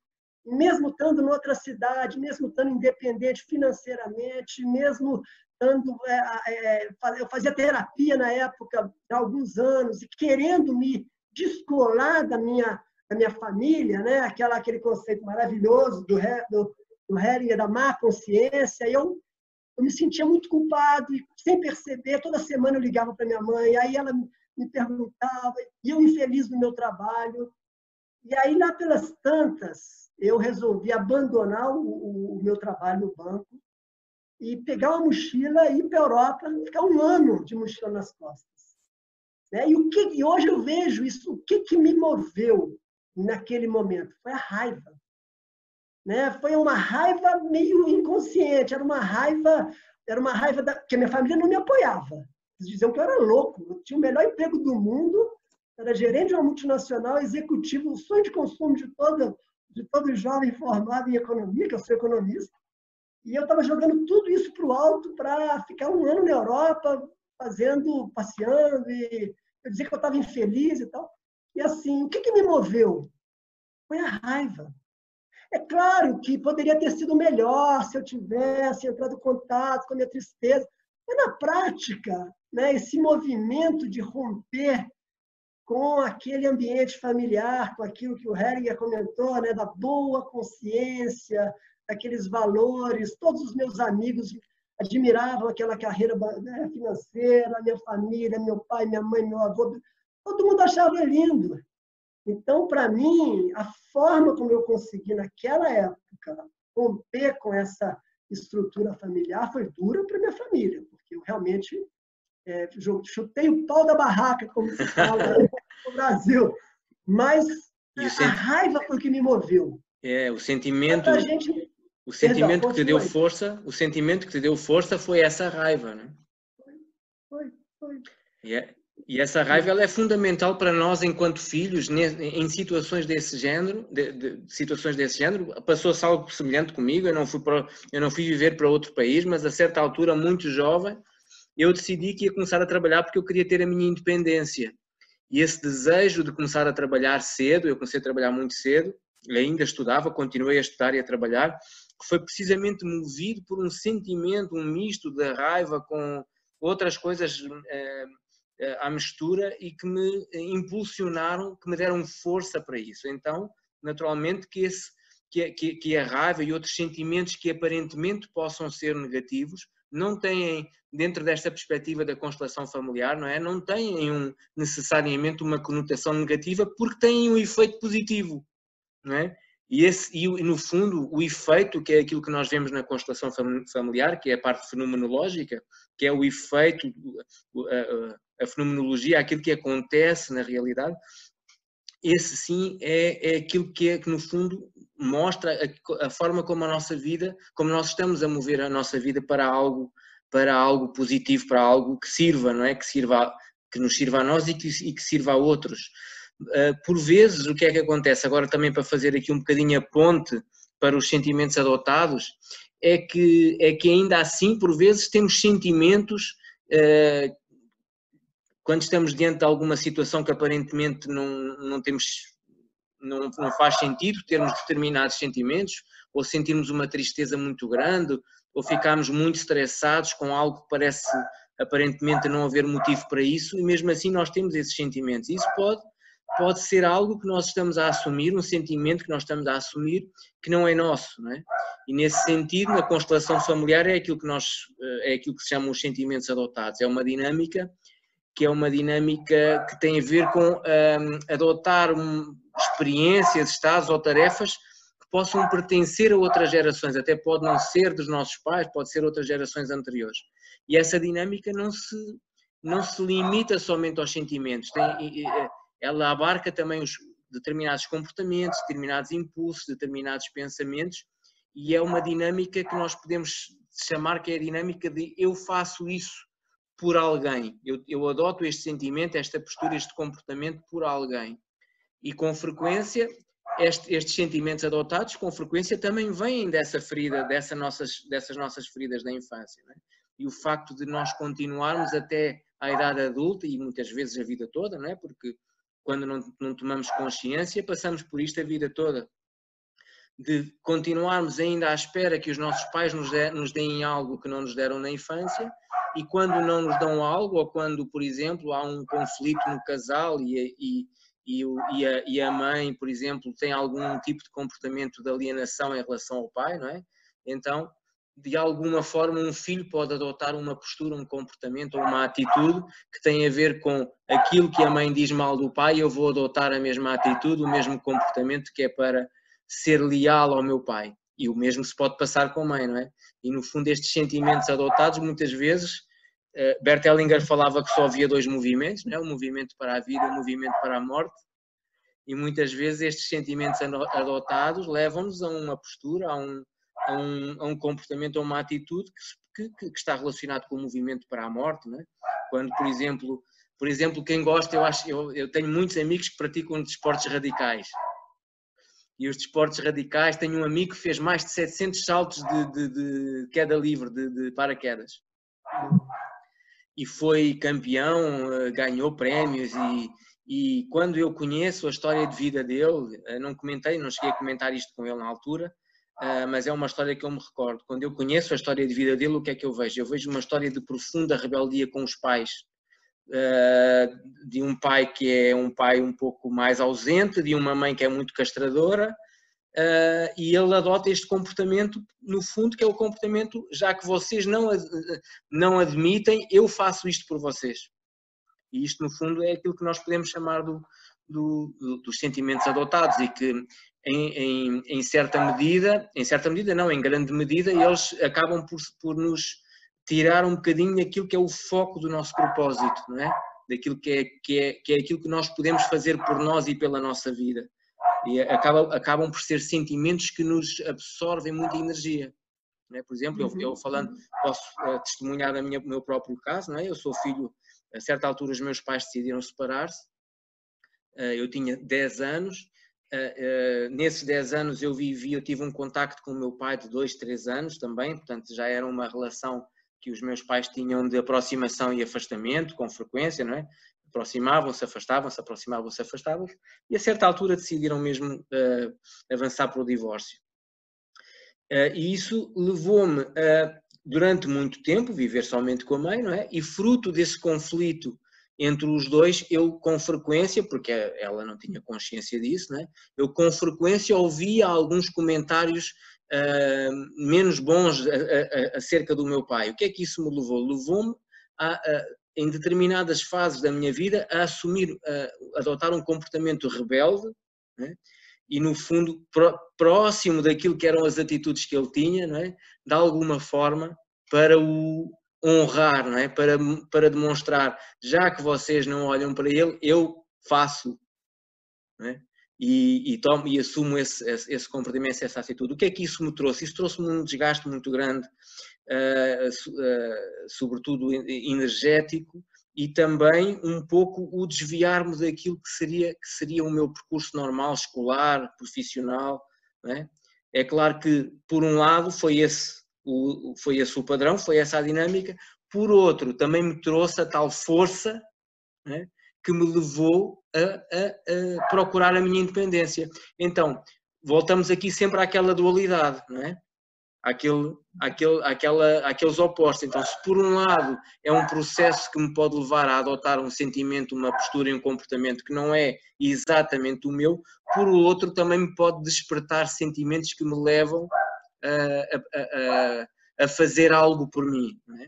Mesmo estando em outra cidade, mesmo estando independente financeiramente, mesmo estando, é, é, eu fazia terapia na época há alguns anos e querendo me descolar da minha da minha família, né? Aquela, aquele conceito maravilhoso do, do, do Hering, da má consciência. Eu, eu me sentia muito culpado e, sem perceber, toda semana eu ligava para minha mãe, aí ela me perguntava, e eu infeliz no meu trabalho. E aí, lá pelas tantas, eu resolvi abandonar o, o meu trabalho no banco e pegar uma mochila e ir para a Europa, ficar um ano de mochila nas costas. Né? E, o que, e hoje eu vejo isso, o que, que me moveu naquele momento? Foi a raiva. Né? Foi uma raiva meio inconsciente, era uma raiva, era uma raiva da, que minha família não me apoiava. Eles diziam que eu era louco, eu tinha o melhor emprego do mundo, era gerente de uma multinacional, executivo, o sonho de consumo de todo, de todo jovem formado em economia, que eu sou economista. E eu estava jogando tudo isso para o alto para ficar um ano na Europa, fazendo, passeando, e eu dizia que eu estava infeliz e tal. E assim, o que, que me moveu? Foi a raiva. É claro que poderia ter sido melhor se eu tivesse entrado em contato com a minha tristeza, mas na prática, né, esse movimento de romper com aquele ambiente familiar, com aquilo que o Heringer comentou, né, da boa consciência, daqueles valores. Todos os meus amigos admiravam aquela carreira né, financeira, minha família, meu pai, minha mãe, meu avô todo mundo achava lindo. Então, para mim, a forma como eu consegui naquela época romper com essa estrutura familiar foi dura para minha família, porque eu realmente é, chutei o pau da barraca, como se fala no Brasil. Mas a raiva foi o que me moveu. É, o sentimento. Gente... O sentimento Perdão, que te deu força, o sentimento que te deu força foi essa raiva, né? Foi, foi, foi. E é, e essa raiva ela é fundamental para nós enquanto filhos em situações desse género, de, de, situações desse género. Passou-se algo semelhante comigo. Eu não fui para, eu não fui viver para outro país, mas a certa altura, muito jovem, eu decidi que ia começar a trabalhar porque eu queria ter a minha independência. E esse desejo de começar a trabalhar cedo, eu comecei a trabalhar muito cedo, ainda estudava, continuei a estudar e a trabalhar, foi precisamente movido por um sentimento, um misto de raiva com outras coisas eh, à mistura e que me impulsionaram, que me deram força para isso. Então, naturalmente, que, esse, que, que, que a raiva e outros sentimentos que aparentemente possam ser negativos, não têm, dentro desta perspectiva da constelação familiar, não é? Não têm um, necessariamente uma conotação negativa porque têm um efeito positivo, não é? E, esse, e no fundo, o efeito, que é aquilo que nós vemos na constelação familiar, que é a parte fenomenológica, que é o efeito, a, fenomenologia, aquilo que acontece na realidade, esse sim é, é aquilo que é que no fundo mostra a, a, forma como a nossa vida, como nós estamos a mover a nossa vida para algo, para algo positivo, para algo que sirva, não é? Que sirva, que nos sirva a nós e que, e que sirva a outros. Uh, por vezes, o que é que acontece? Agora também para fazer aqui um bocadinho a ponte para os sentimentos adotados, é que, é que ainda assim, por vezes, temos sentimentos uh, quando estamos diante de alguma situação que aparentemente não, não temos não, não faz sentido termos determinados sentimentos, ou sentirmos uma tristeza muito grande, ou ficarmos muito estressados com algo que parece aparentemente não haver motivo para isso, e mesmo assim nós temos esses sentimentos. Isso pode, pode ser algo que nós estamos a assumir, um sentimento que nós estamos a assumir que não é nosso, não é? E nesse sentido, na constelação familiar é aquilo que nós é aquilo que se chama os sentimentos adotados, é uma dinâmica que é uma dinâmica que tem a ver com um, adotar um, experiências, estados ou tarefas que possam pertencer a outras gerações, até pode não ser dos nossos pais, pode ser outras gerações anteriores. E essa dinâmica não se, não se limita somente aos sentimentos, tem, ela abarca também os determinados comportamentos, determinados impulsos, determinados pensamentos, e é uma dinâmica que nós podemos chamar que é a dinâmica de eu faço isso por alguém. Eu, eu adoto este sentimento, esta postura, este comportamento por alguém. E com frequência, este, estes sentimentos adotados, com frequência, também vêm dessa ferida, dessa nossas, dessas nossas feridas da infância. É? E o facto de nós continuarmos até à idade adulta, e muitas vezes a vida toda, não é? porque quando não, não tomamos consciência, passamos por isto a vida toda. De continuarmos ainda à espera que os nossos pais nos, de, nos deem algo que não nos deram na infância e quando não nos dão algo, ou quando, por exemplo, há um conflito no casal e, e, e, e, a, e, a, mãe, por exemplo, tem algum tipo de comportamento de alienação em relação ao pai, não é? Então, de alguma forma, um filho pode adotar uma postura, um comportamento ou uma atitude que tem a ver com aquilo que a mãe diz mal do pai, eu vou adotar a mesma atitude, o mesmo comportamento que é para ser leal ao meu pai. E o mesmo se pode passar com a mãe, não é? E no fundo, estes sentimentos adotados, muitas vezes, uh, Bert Hellinger falava que só havia dois movimentos, não é? o movimento para a vida e o movimento para a morte. E muitas vezes estes sentimentos adotados levam-nos a uma postura, a um, a um, a um, comportamento, a uma atitude que, que, que, está relacionado com o movimento para a morte, não é? Quando, por exemplo, por exemplo, quem gosta, eu acho, eu, eu tenho muitos amigos que praticam desportos radicais e os desportos radicais. Tenho um amigo que fez mais de 700 saltos de, de, de queda livre, de, de, paraquedas. E foi campeão, eh, ganhou prémios. E, e quando eu conheço a história de vida dele, eh, não comentei, não cheguei a comentar isto com ele na altura, eh, mas é uma história que eu me recordo. Quando eu conheço a história de vida dele, o que é que eu vejo? Eu vejo uma história de profunda rebeldia com os pais, de um pai que é um pai um pouco mais ausente, de uma mãe que é muito castradora, uh, e ele adota este comportamento, no fundo, que é o comportamento, já que vocês não, não admitem, eu faço isto por vocês. E isto, no fundo, é aquilo que nós podemos chamar do, do, dos sentimentos adotados e que em, em, em, certa medida, em certa medida não, em grande medida, eles acabam por, por nos tirar um bocadinho aquilo que é o foco do nosso propósito, não é? Daquilo que é, que é, que é aquilo que nós podemos fazer por nós e pela nossa vida. E acaba, acabam por ser sentimentos que nos absorvem muita energia. É? Por exemplo, eu, eu, uhum, falando, uhum. posso uh, testemunhar do meu próprio caso, não é? Eu sou filho, a certa altura os meus pais decidiram separar-se, uh, eu tinha 10 anos, uh, nesses 10 anos eu vivi, eu tive um contacto com o meu pai de 2, 3 anos também, portanto já era uma relação que os meus pais tinham de aproximação e afastamento com frequência, não é? Aproximavam-se, afastavam-se, aproximavam-se, afastavam-se, e a certa altura decidiram mesmo uh, avançar para o divórcio. Uh, e isso levou-me a, durante muito tempo, viver somente com a mãe, não é? E fruto desse conflito entre os dois, eu com frequência, porque ela não tinha consciência disso, não é? Eu com frequência ouvia alguns comentários uh, menos bons acerca do meu pai. O que é que isso me levou? Levou-me a, a, em determinadas fases da minha vida a assumir, a adotar um comportamento rebelde né? e no fundo próximo daquilo que eram as atitudes que ele tinha, não é? de alguma forma para o honrar, não é? para, para demonstrar, já que vocês não olham para ele, eu faço. É? E, e, tomo, e assumo esse, esse, esse, comportamento, essa atitude. O que é que isso me trouxe? Isso trouxe-me um desgaste muito grande, uh, uh, sobretudo energético, e também um pouco o desviar-me daquilo que seria, que seria o meu percurso normal, escolar, profissional. É? é? claro que, por um lado, foi esse, o, foi esse o padrão, foi essa a dinâmica, por outro, também me trouxe a tal força? Que me levou a, a, a, procurar a minha independência. Então, voltamos aqui sempre àquela dualidade, não é? Aquele, aquele, aquela, aqueles opostos. Então, se por um lado é um processo que me pode levar a adotar um sentimento, uma postura e um comportamento que não é exatamente o meu, por outro também me pode despertar sentimentos que me levam a, a, a fazer algo por mim. É?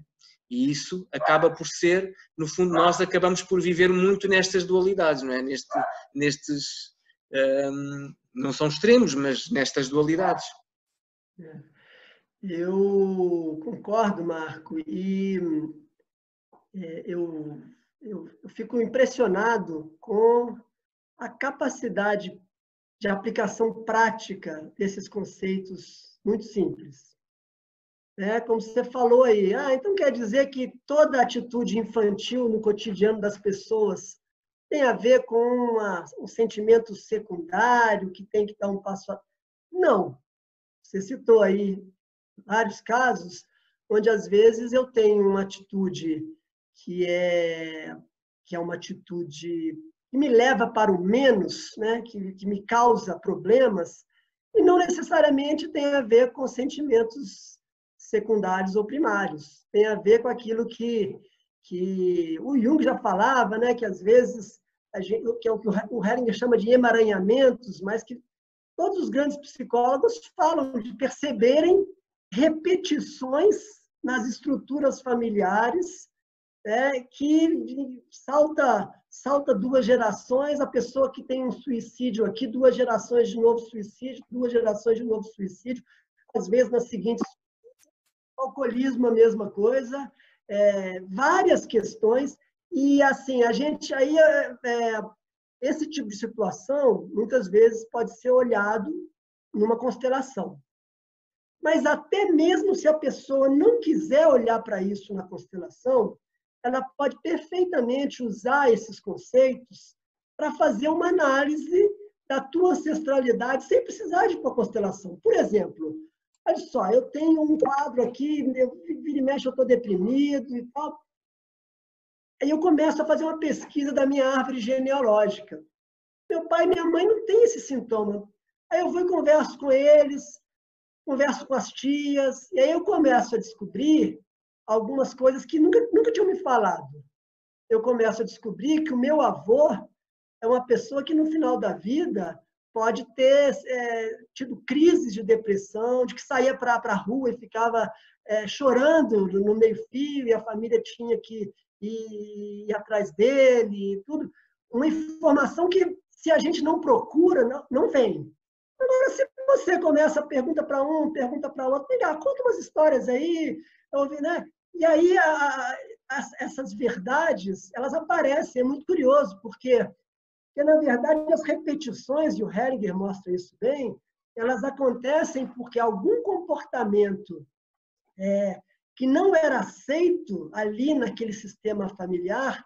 E isso acaba por ser, no fundo, nós acabamos por viver muito nestas dualidades, não é? Neste, nestes, um, não são extremos, mas nestas dualidades. É. Eu concordo, Marco, e é, eu, eu, eu fico impressionado com a capacidade de aplicação prática desses conceitos muito simples. É, como você falou aí, ah, então quer dizer que toda atitude infantil no cotidiano das pessoas tem a ver com uma, um sentimento secundário que tem que dar um passo a... Não. Você citou aí vários casos onde às vezes eu tenho uma atitude que é que é uma atitude que me leva para o menos, né, que, que me causa problemas, e não necessariamente tem a ver com sentimentos secundários ou primários. Tem a ver com aquilo que, que o Jung já falava, né, que às vezes, gente, que é o que o Heringer chama de emaranhamentos, mas que todos os grandes psicólogos falam de perceberem repetições nas estruturas familiares é, que salta salta duas gerações, a pessoa que tem um suicídio aqui, duas gerações de novo suicídio, duas gerações de novo suicídio, às vezes nas seguintes alcoolismo a mesma coisa, é, várias questões e assim a gente aí é, é, esse tipo de situação muitas vezes pode ser olhado numa constelação. Mas até mesmo se a pessoa não quiser olhar para isso na constelação, ela pode perfeitamente usar esses conceitos para fazer uma análise da tua ancestralidade sem precisar de uma constelação. Por exemplo, olha só, eu tenho um quadro aqui, eu, vira e mexe, eu estou deprimido e tal. Aí eu começo a fazer uma pesquisa da minha árvore genealógica. Meu pai e minha mãe não têm esse sintoma. Aí eu vou e converso com eles, converso com as tias, e aí eu começo a descobrir algumas coisas que nunca, nunca tinham me falado. Eu começo a descobrir que o meu avô é uma pessoa que, no final da vida, pode ter é, tido crises de depressão, de que saía para a rua e ficava é, chorando no meio-fio, e a família tinha que ir, ir, atrás dele, tudo. Uma informação que, se a gente não procura, não, não vem. Agora, se você começa, pergunta para um, pergunta para outro, vem cá, conta umas histórias aí, ouvi, né? E aí a, a, essas verdades, elas aparecem, é muito curioso, porque, porque na verdade as repetições, e o Heringer mostra isso bem, elas acontecem porque algum comportamento é, que não era aceito ali naquele sistema familiar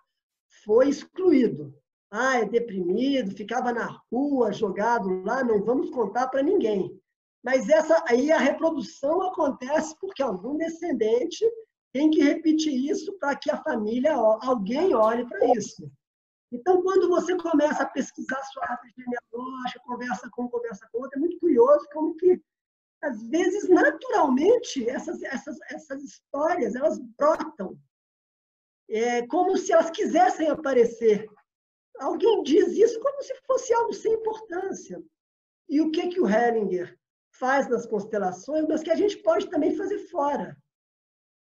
foi excluído. Ah, é deprimido, ficava na rua, jogado lá, não vamos contar para ninguém. Mas essa aí a reprodução acontece porque algum descendente tem que repetir isso para que a família, alguém olhe para isso. Então, quando você começa a pesquisar sua árvore genealógica, conversa com um, conversa com outro, é muito curioso como que, às vezes, naturalmente, essas, essas, essas histórias, elas brotam, é, como se elas quisessem aparecer. Alguém diz isso como se fosse algo sem importância. E o que, que o Hellinger faz nas constelações, mas que a gente pode também fazer fora.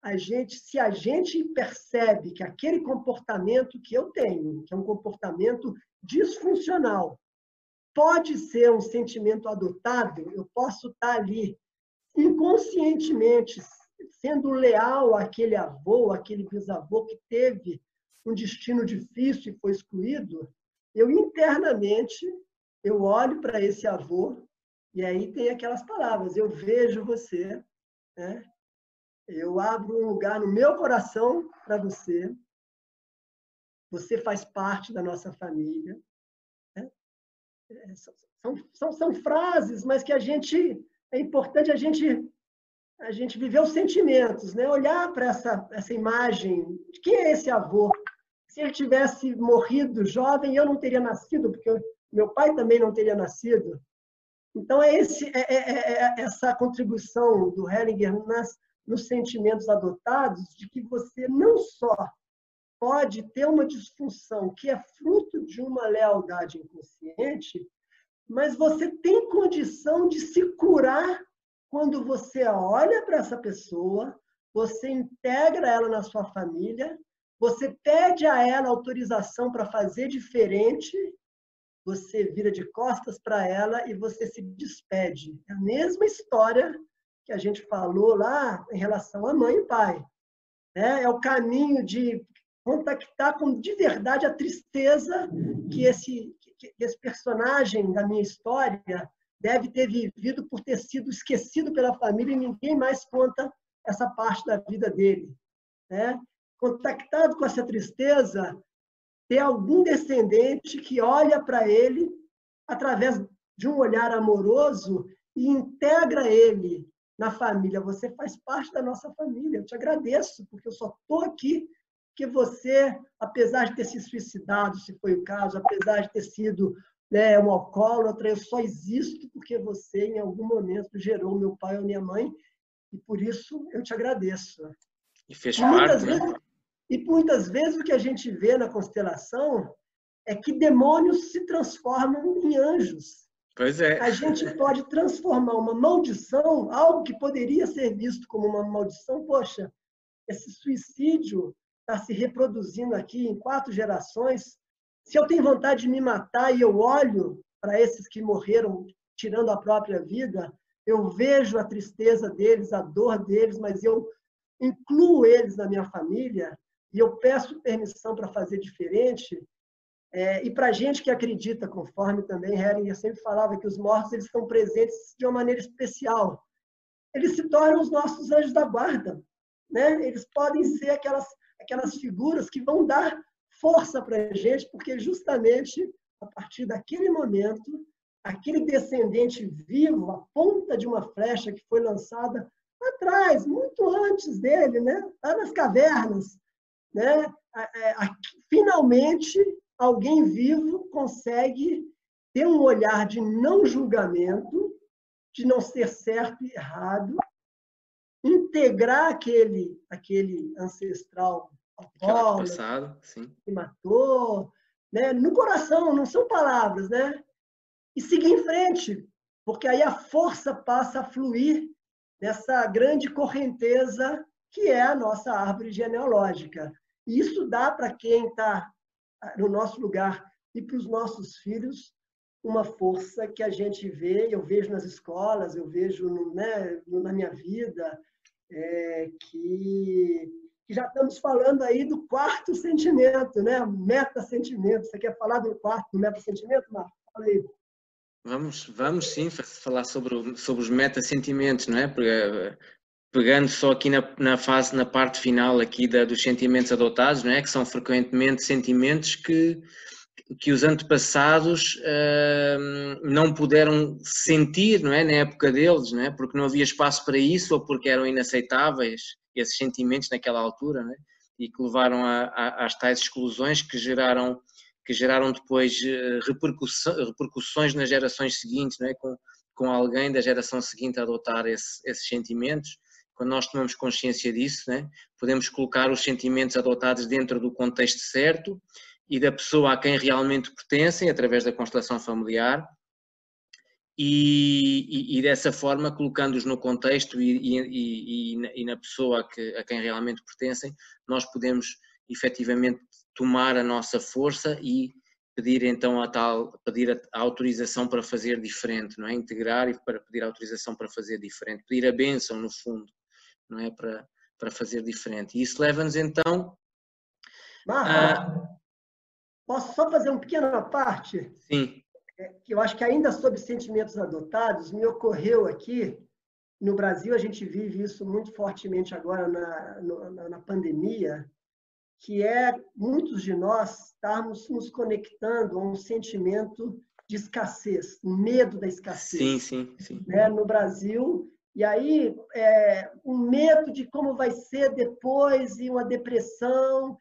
A gente, se a gente percebe que aquele comportamento que eu tenho, que é um comportamento disfuncional, pode ser um sentimento adotado, eu posso estar ali inconscientemente sendo leal àquele avô, àquele bisavô que teve um destino difícil e foi excluído, eu internamente eu olho para esse avô e aí tem aquelas palavras, eu vejo você, né? Eu abro um lugar no meu coração para você, você faz parte da nossa família. Né? É, são, são, são frases, mas que a gente é importante a gente a gente viver os sentimentos, né? Olhar para essa essa imagem de quem é esse avô. Se ele tivesse morrido jovem, eu não teria nascido, porque meu pai também não teria nascido. Então é, esse, é, é, é, é essa contribuição do Hellinger nas, nos sentimentos adotados de que você não só pode ter uma disfunção que é fruto de uma lealdade inconsciente, mas você tem condição de se curar quando você olha para essa pessoa, você integra ela na sua família, você pede a ela autorização para fazer diferente, você vira de costas para ela e você se despede. É a mesma história que a gente falou lá em relação à mãe e pai. É, é o caminho de contactar com de verdade a tristeza que esse que esse personagem da minha história deve ter vivido por ter sido esquecido pela família e ninguém mais conta essa parte da vida dele. Né? Contactado com essa tristeza, ter algum descendente que olha para ele através de um olhar amoroso e integra ele na família. Você faz parte da nossa família. Eu te agradeço, porque eu só estou aqui que você, apesar de ter se suicidado, se foi o caso, apesar de ter sido né, um alcoólatra, eu só existo porque você, em algum momento, gerou meu pai ou minha mãe, e por isso eu te agradeço. E fez parte, né? vezes, E muitas vezes o que a gente vê na constelação é que demônios se transformam em anjos. Pois é. A gente pode transformar uma maldição, algo que poderia ser visto como uma maldição, poxa, esse suicídio está se reproduzindo aqui em quatro gerações. Se eu tenho vontade de me matar e eu olho para esses que morreram tirando a própria vida, eu vejo a tristeza deles, a dor deles, mas eu incluo eles na minha família e eu peço permissão para fazer diferente. É, e para a gente que acredita, conforme também Heringer sempre falava, que os mortos eles estão presentes de uma maneira especial. Eles se tornam os nossos anjos da guarda. Né? Eles podem ser aquelas aquelas figuras que vão dar força para a gente, porque justamente a partir daquele momento, aquele descendente vivo, a ponta de uma flecha que foi lançada atrás, muito antes dele, né? lá nas cavernas, né? finalmente alguém vivo consegue ter um olhar de não julgamento, de não ser certo e errado, integrar aquele, aquele ancestral que matou, né? no coração, não são palavras, né? E seguir em frente, porque aí a força passa a fluir nessa grande correnteza que é a nossa árvore genealógica. E isso dá para quem está no nosso lugar e para os nossos filhos uma força que a gente vê, eu vejo nas escolas, eu vejo no, né, na minha vida, é, que, que, já estamos falando aí do quarto sentimento, né? Meta-sentimento. Você quer falar do quarto, do meta-sentimento, Marco? Fala aí. Vamos, vamos sim falar sobre, sobre os meta-sentimentos, não é? Pegando só aqui na, na fase, na parte final aqui da, dos sentimentos adotados, não é? Que são frequentemente sentimentos que que os antepassados uh, não puderam sentir não é, na época deles, não é, porque não havia espaço para isso ou porque eram inaceitáveis esses sentimentos naquela altura não é, e que levaram a, a, às tais exclusões que geraram, que geraram depois uh, repercussões nas gerações seguintes, não é, com, com alguém da geração seguinte a adotar esse, esses sentimentos. Quando nós tomamos consciência disso, né, podemos colocar os sentimentos adotados dentro do contexto certo e da pessoa a quem realmente pertencem, através da constelação familiar, e, e, e, dessa forma, colocando-os no contexto e, e, na pessoa a, que, a quem realmente pertencem, nós podemos efetivamente tomar a nossa força e pedir então a tal, pedir a, autorização para fazer diferente, não é? Integrar e para pedir autorização para fazer diferente, pedir a bênção no fundo, não é? Para, para fazer diferente. E isso leva-nos então Marra, a... posso só fazer uma pequena parte? Sim que eu acho que ainda sobre sentimentos adotados, me ocorreu aqui, no Brasil a gente vive isso muito fortemente agora na, na, na pandemia, que é muitos de nós estarmos nos conectando a um sentimento de escassez, medo da escassez. Sim, sim, sim. Né? No Brasil, e aí é, um medo de como vai ser depois e uma depressão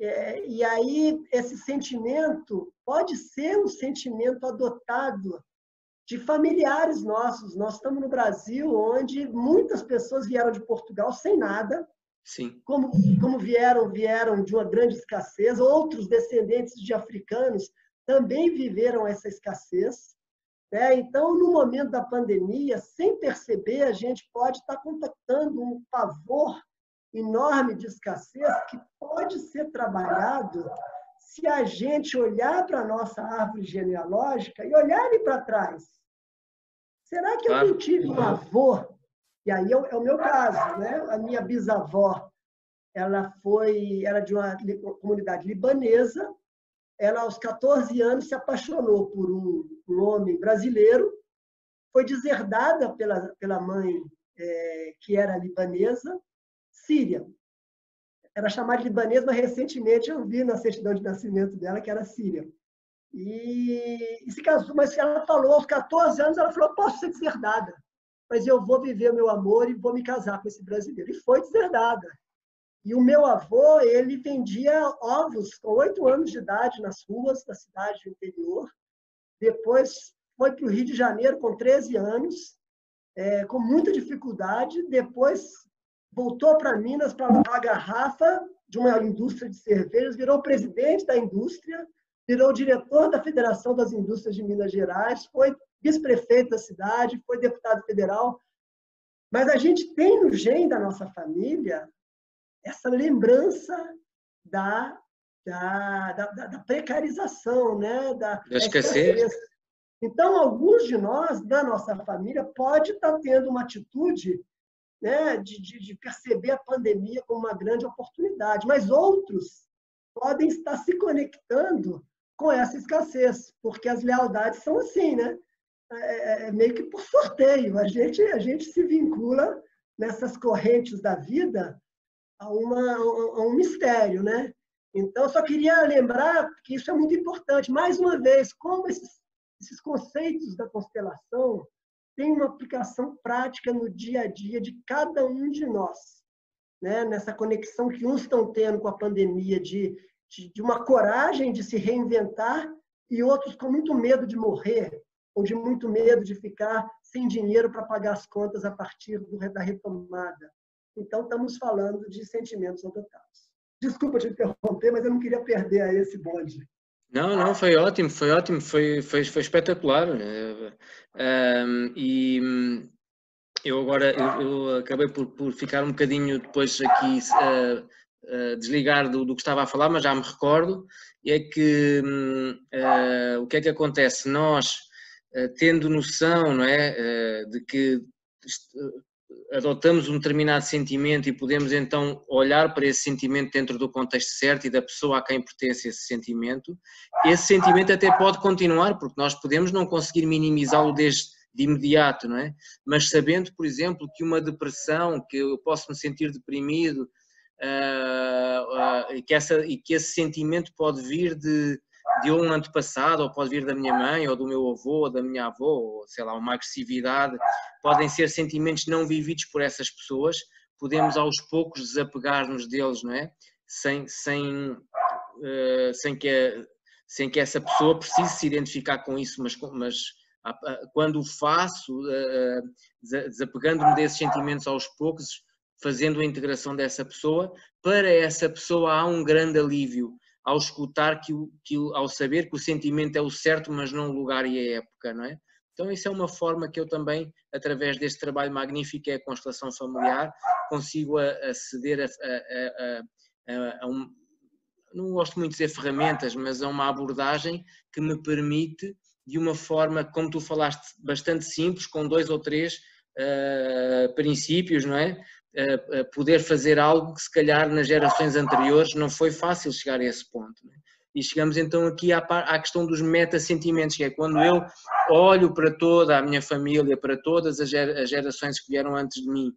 é, e aí, esse sentimento pode ser um sentimento adotado de familiares nossos. Nós estamos no Brasil, onde muitas pessoas vieram de Portugal sem nada. Sim. Como, como vieram, vieram de uma grande escassez. Outros descendentes de africanos também viveram essa escassez. Né? Então, no momento da pandemia, sem perceber, a gente pode estar contactando um pavor enorme de escassez que pode ser trabalhado se a gente olhar para a nossa árvore genealógica e olhar ali para trás. Será que eu não tive um avô? E aí é o meu caso, né? A minha bisavó, ela foi, era de uma comunidade libanesa. Ela aos 14 anos se apaixonou por um, homem brasileiro, foi deserdada pela pela mãe é, que era libanesa síria. Era chamada de libanesa, mas recentemente eu vi na certidão de nascimento dela que era síria. E, e se casou, mas ela falou, aos 14 anos, ela falou: posso ser deserdada, mas eu vou viver o meu amor e vou me casar com esse brasileiro. E foi deserdada. E o meu avô, ele vendia ovos com oito anos de idade nas ruas da cidade do interior. Depois foi para o Rio de Janeiro com 13 anos, é, com muita dificuldade. Depois voltou para Minas para lavar a garrafa de uma indústria de cervejas, virou presidente da indústria, virou diretor da Federação das Indústrias de Minas Gerais, foi vice-prefeito da cidade, foi deputado federal. Mas a gente tem no gene da nossa família essa lembrança da, da, da, da precarização, né? da, da escassez. Então, alguns de nós, da nossa família, pode estar tendo uma atitude né, de, de, de perceber a pandemia como uma grande oportunidade, mas outros podem estar se conectando com essa escassez, porque as lealdades são assim, né? É, é, é meio que por sorteio. A gente, a gente se vincula nessas correntes da vida a, uma, a um mistério, né? Então, só queria lembrar que isso é muito importante. Mais uma vez, como esses, esses conceitos da constelação tem uma aplicação prática no dia a dia de cada um de nós. Né? Nessa conexão que uns estão tendo com a pandemia de, de, de uma coragem de se reinventar e outros com muito medo de morrer ou de muito medo de ficar sem dinheiro para pagar as contas a partir do, da retomada. Então, estamos falando de sentimentos adotados. Desculpa te interromper, mas eu não queria perder esse bonde. Não, não, foi ótimo, foi ótimo, foi, foi, foi espetacular. Um, e hum, eu agora eu, eu, acabei por, por ficar um bocadinho depois aqui uh, uh, desligar do, do, que estava a falar, mas já me recordo. É que uh, o que é que acontece? Nós, tendo noção não é, de que adotamos um determinado sentimento e podemos então olhar para esse sentimento dentro do contexto certo e da pessoa a quem pertence esse sentimento, esse sentimento até pode continuar, porque nós podemos não conseguir minimizá-lo desde de imediato, não é? Mas sabendo, por exemplo, que uma depressão, que eu posso me sentir deprimido, uh, uh, e, que essa, e que esse sentimento pode vir de, de um antepassado, ou pode vir da minha mãe, ou do meu avô, ou da minha avó, ou sei lá, uma agressividade, podem ser sentimentos não vividos por essas pessoas, podemos aos poucos desapegar-nos deles, não é? Sem, sem, uh, sem, que a, sem que essa pessoa precise se identificar com isso, mas, mas quando o faço, uh, desapegando-me desses sentimentos aos poucos, fazendo a integração dessa pessoa, para essa pessoa há um grande alívio ao escutar que, que ao saber que o sentimento é o certo, mas não o lugar e a época, não é? Então, isso é uma forma que eu também, através deste trabalho magnífico que é a constelação familiar, consigo aceder a, a, a, a um, não gosto muito de dizer ferramentas, mas a uma abordagem que me permite, de uma forma, como tu falaste, bastante simples, com dois ou três uh, princípios, não é? Poder fazer algo que se calhar nas gerações anteriores não foi fácil chegar a esse ponto. É? E chegamos então aqui à, à questão dos metasentimentos, que é quando eu olho para toda a minha família, para todas as gerações que vieram antes de mim,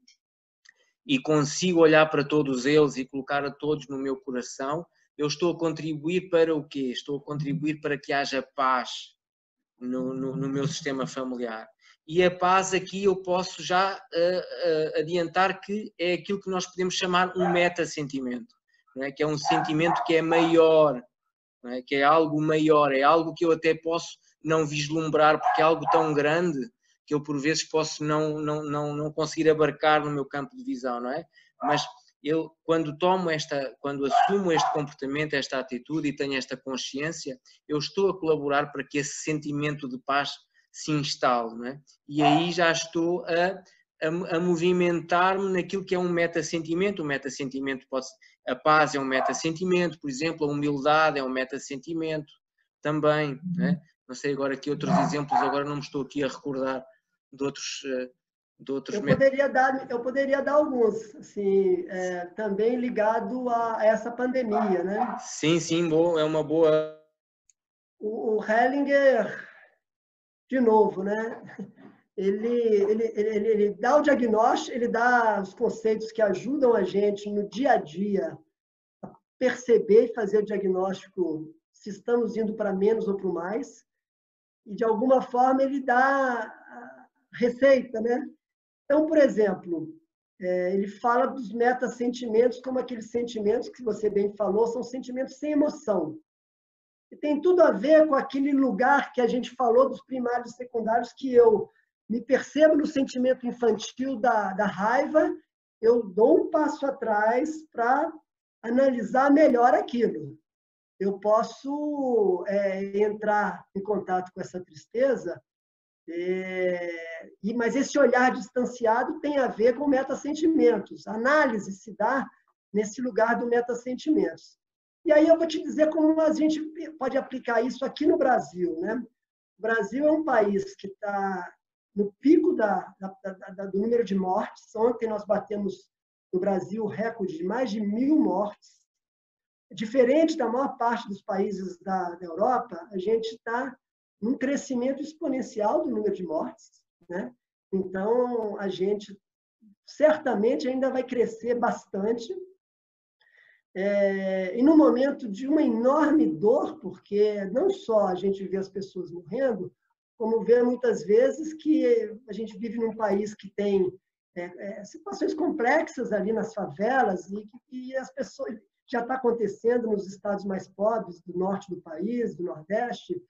e consigo olhar para todos eles e colocar a todos no meu coração, eu estou a contribuir para o quê? Estou a contribuir para que haja paz no, no, no meu sistema familiar. E a paz aqui eu posso já uh, uh, adiantar que é aquilo que nós podemos chamar um meta-sentimento, é? que é um sentimento que é maior, é? que é algo maior, é algo que eu até posso não vislumbrar, porque é algo tão grande que eu por vezes posso não, não, não, não conseguir abarcar no meu campo de visão, não é? Mas eu quando tomo esta, quando assumo este comportamento, esta atitude e tenho esta consciência, eu estou a colaborar para que esse sentimento de paz se instale, não é? E aí já estou a, a, a movimentar-me naquilo que é um meta-sentimento. O meta-sentimento pode a paz é um meta-sentimento, por exemplo, a humildade é um meta-sentimento também, não, é? não sei agora aqui outros exemplos, agora não me estou aqui a recordar de outros eh, de outros eu poderia dar eu poderia dar alguns assim é, também ligado a essa pandemia né sim sim bom é uma boa o, o Hellinger de novo né ele, ele, ele, ele dá o diagnóstico ele dá os conceitos que ajudam a gente no dia a dia a perceber e fazer o diagnóstico se estamos indo para menos ou para mais e de alguma forma ele dá receita, né? Então, por exemplo, é, ele fala dos metasentimentos como aqueles sentimentos que você bem falou, são sentimentos sem emoção. E tem tudo a ver com aquele lugar que a gente falou dos primários e secundários, que eu me percebo no sentimento infantil da, da raiva, eu dou um passo atrás para analisar melhor aquilo. Eu posso é, entrar em contato com essa tristeza é, e, mas esse olhar distanciado tem a ver com metasentimentos. A análise se dá nesse lugar do metasentimentos. E aí eu vou te dizer como a gente pode aplicar isso aqui no Brasil. Né? O Brasil é um país que está no pico da, da, da, do número de mortes. Ontem nós batemos no Brasil o recorde de mais de mil mortes. Diferente da maior parte dos países da, da Europa, a gente está um crescimento exponencial do número de mortes, né? Então, a gente certamente ainda vai crescer bastante. É, e no momento de uma enorme dor, porque não só a gente vê as pessoas morrendo, como vê muitas vezes que a gente vive num país que tem é, é, situações complexas ali nas favelas e que as pessoas já está acontecendo nos estados mais pobres do norte do país, do nordeste,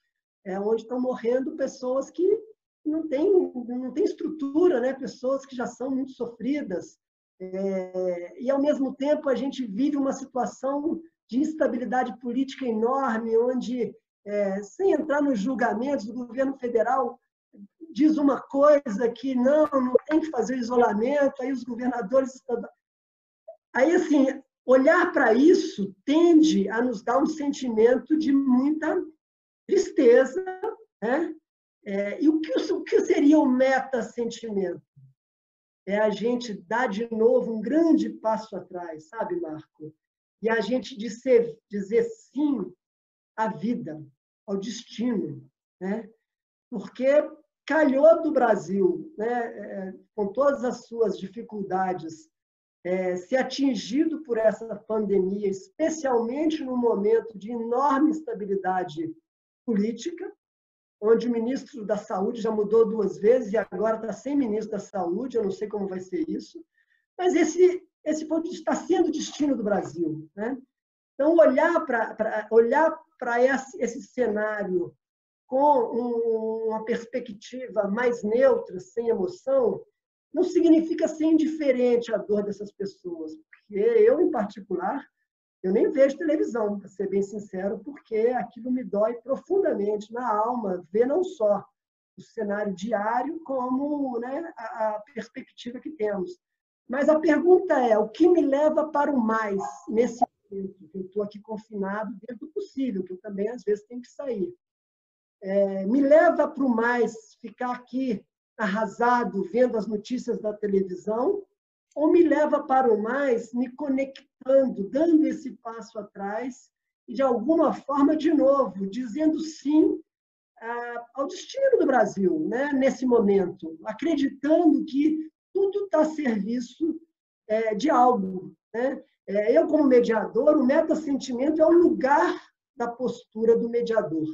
é onde estão morrendo pessoas que não têm não tem estrutura, né? pessoas que já são muito sofridas. É, e, ao mesmo tempo, a gente vive uma situação de instabilidade política enorme, onde, é, sem entrar nos julgamentos, o governo federal diz uma coisa que não, não tem que fazer isolamento, aí os governadores. Aí, assim, olhar para isso tende a nos dar um sentimento de muita tristeza, né? É, e o que, o que seria o meta-sentimento? É a gente dar de novo um grande passo atrás, sabe, Marco? E a gente dizer, dizer sim à vida, ao destino, né? Porque calhou do Brasil, né, é, com todas as suas dificuldades, é, ser atingido por essa pandemia, especialmente no momento de enorme instabilidade política, onde o ministro da Saúde já mudou duas vezes e agora está sem ministro da Saúde, eu não sei como vai ser isso, mas esse, esse está sendo o destino do Brasil. Né? Então, olhar para olhar esse, esse cenário com um, uma perspectiva mais neutra, sem emoção, não significa ser indiferente à dor dessas pessoas, porque eu, em particular, eu nem vejo televisão, para ser bem sincero, porque aquilo me dói profundamente na alma, ver não só o cenário diário como né, a, perspectiva que temos. Mas a pergunta é: o que me leva para o mais nesse momento? Eu estou aqui confinado dentro do possível, que eu também às vezes tenho que sair. É, me leva para o mais ficar aqui arrasado vendo as notícias da televisão? Ou me leva para o mais me conectando, dando esse passo atrás e, de alguma forma, de novo, dizendo sim ao destino do Brasil, né, nesse momento, acreditando que tudo está a serviço é, de algo. Né? É, eu, como mediador, o meta-sentimento é o lugar da postura do mediador.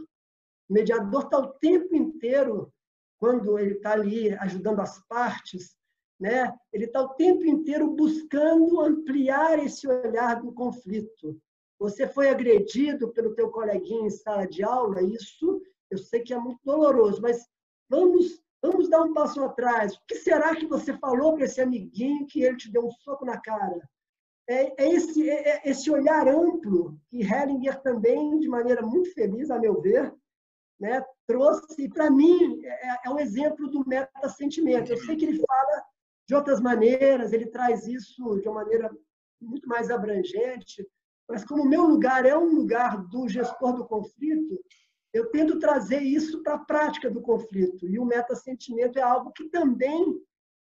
O mediador está o tempo inteiro, quando ele está ali ajudando as partes, né? ele está o tempo inteiro buscando ampliar esse olhar do conflito. Você foi agredido pelo teu coleguinha em sala de aula, isso eu sei que é muito doloroso, mas vamos vamos dar um passo atrás. O que será que você falou para esse amiguinho que ele te deu um soco na cara? É, é esse, é, é esse olhar amplo que Hellinger também, de maneira muito feliz, a meu ver, né, trouxe, para mim, é, é um exemplo do meta-sentimento. Eu sei que ele fala de outras maneiras, ele traz isso de uma maneira muito mais abrangente, mas como o meu lugar é um lugar do gestor do conflito, eu tento trazer isso para a prática do conflito. E o meta-sentimento é algo que também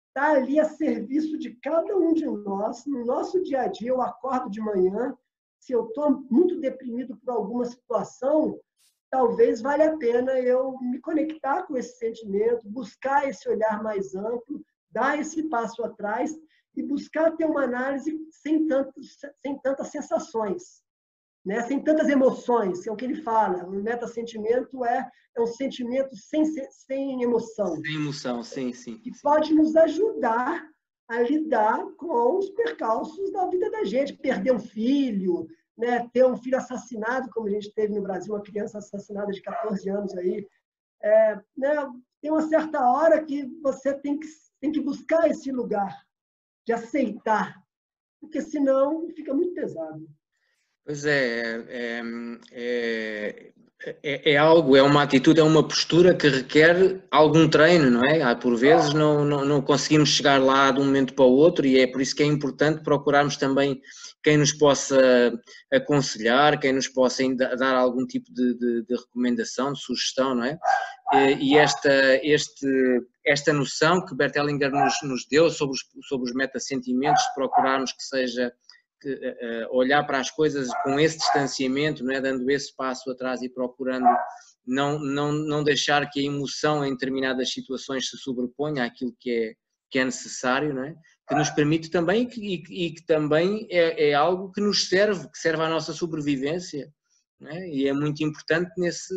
está ali a serviço de cada um de nós. No nosso dia a dia, eu acordo de manhã, se eu estou muito deprimido por alguma situação, talvez valha a pena eu me conectar com esse sentimento, buscar esse olhar mais amplo, dar esse passo atrás e buscar ter uma análise sem, tantos, sem tantas sensações né? sem tantas emoções, é o que ele fala. O meta-sentimento é, é um sentimento sem, sem emoção. Sem emoção, sim, sim. E pode nos ajudar a lidar com os percalços da vida da gente. Perder um filho, né? ter um filho assassinado, como a gente teve no Brasil, uma criança assassinada de 14 anos aí. É, né? Tem uma certa hora que você tem que, tem que buscar esse lugar de aceitar, porque senão fica muito pesado. Pois é, é, é, é, é, algo, é uma atitude, é uma postura que requer algum treino, não é? Por vezes não, não, não, conseguimos chegar lá de um momento para o outro e é por isso que é importante procurarmos também quem nos possa aconselhar, quem nos possa dar algum tipo de, de, de recomendação, de sugestão, não é? E esta, este, esta noção que Bert Hellinger nos, nos deu sobre os, sobre os metasentimentos, procurarmos que seja olhar para as coisas com esse distanciamento, não é? dando esse passo atrás e procurando não, não, não deixar que a emoção em determinadas situações se sobreponha àquilo que é, que é necessário, não é? que nos permite também e que, e que também é, é, algo que nos serve, que serve à nossa sobrevivência. É? E é muito importante nesse,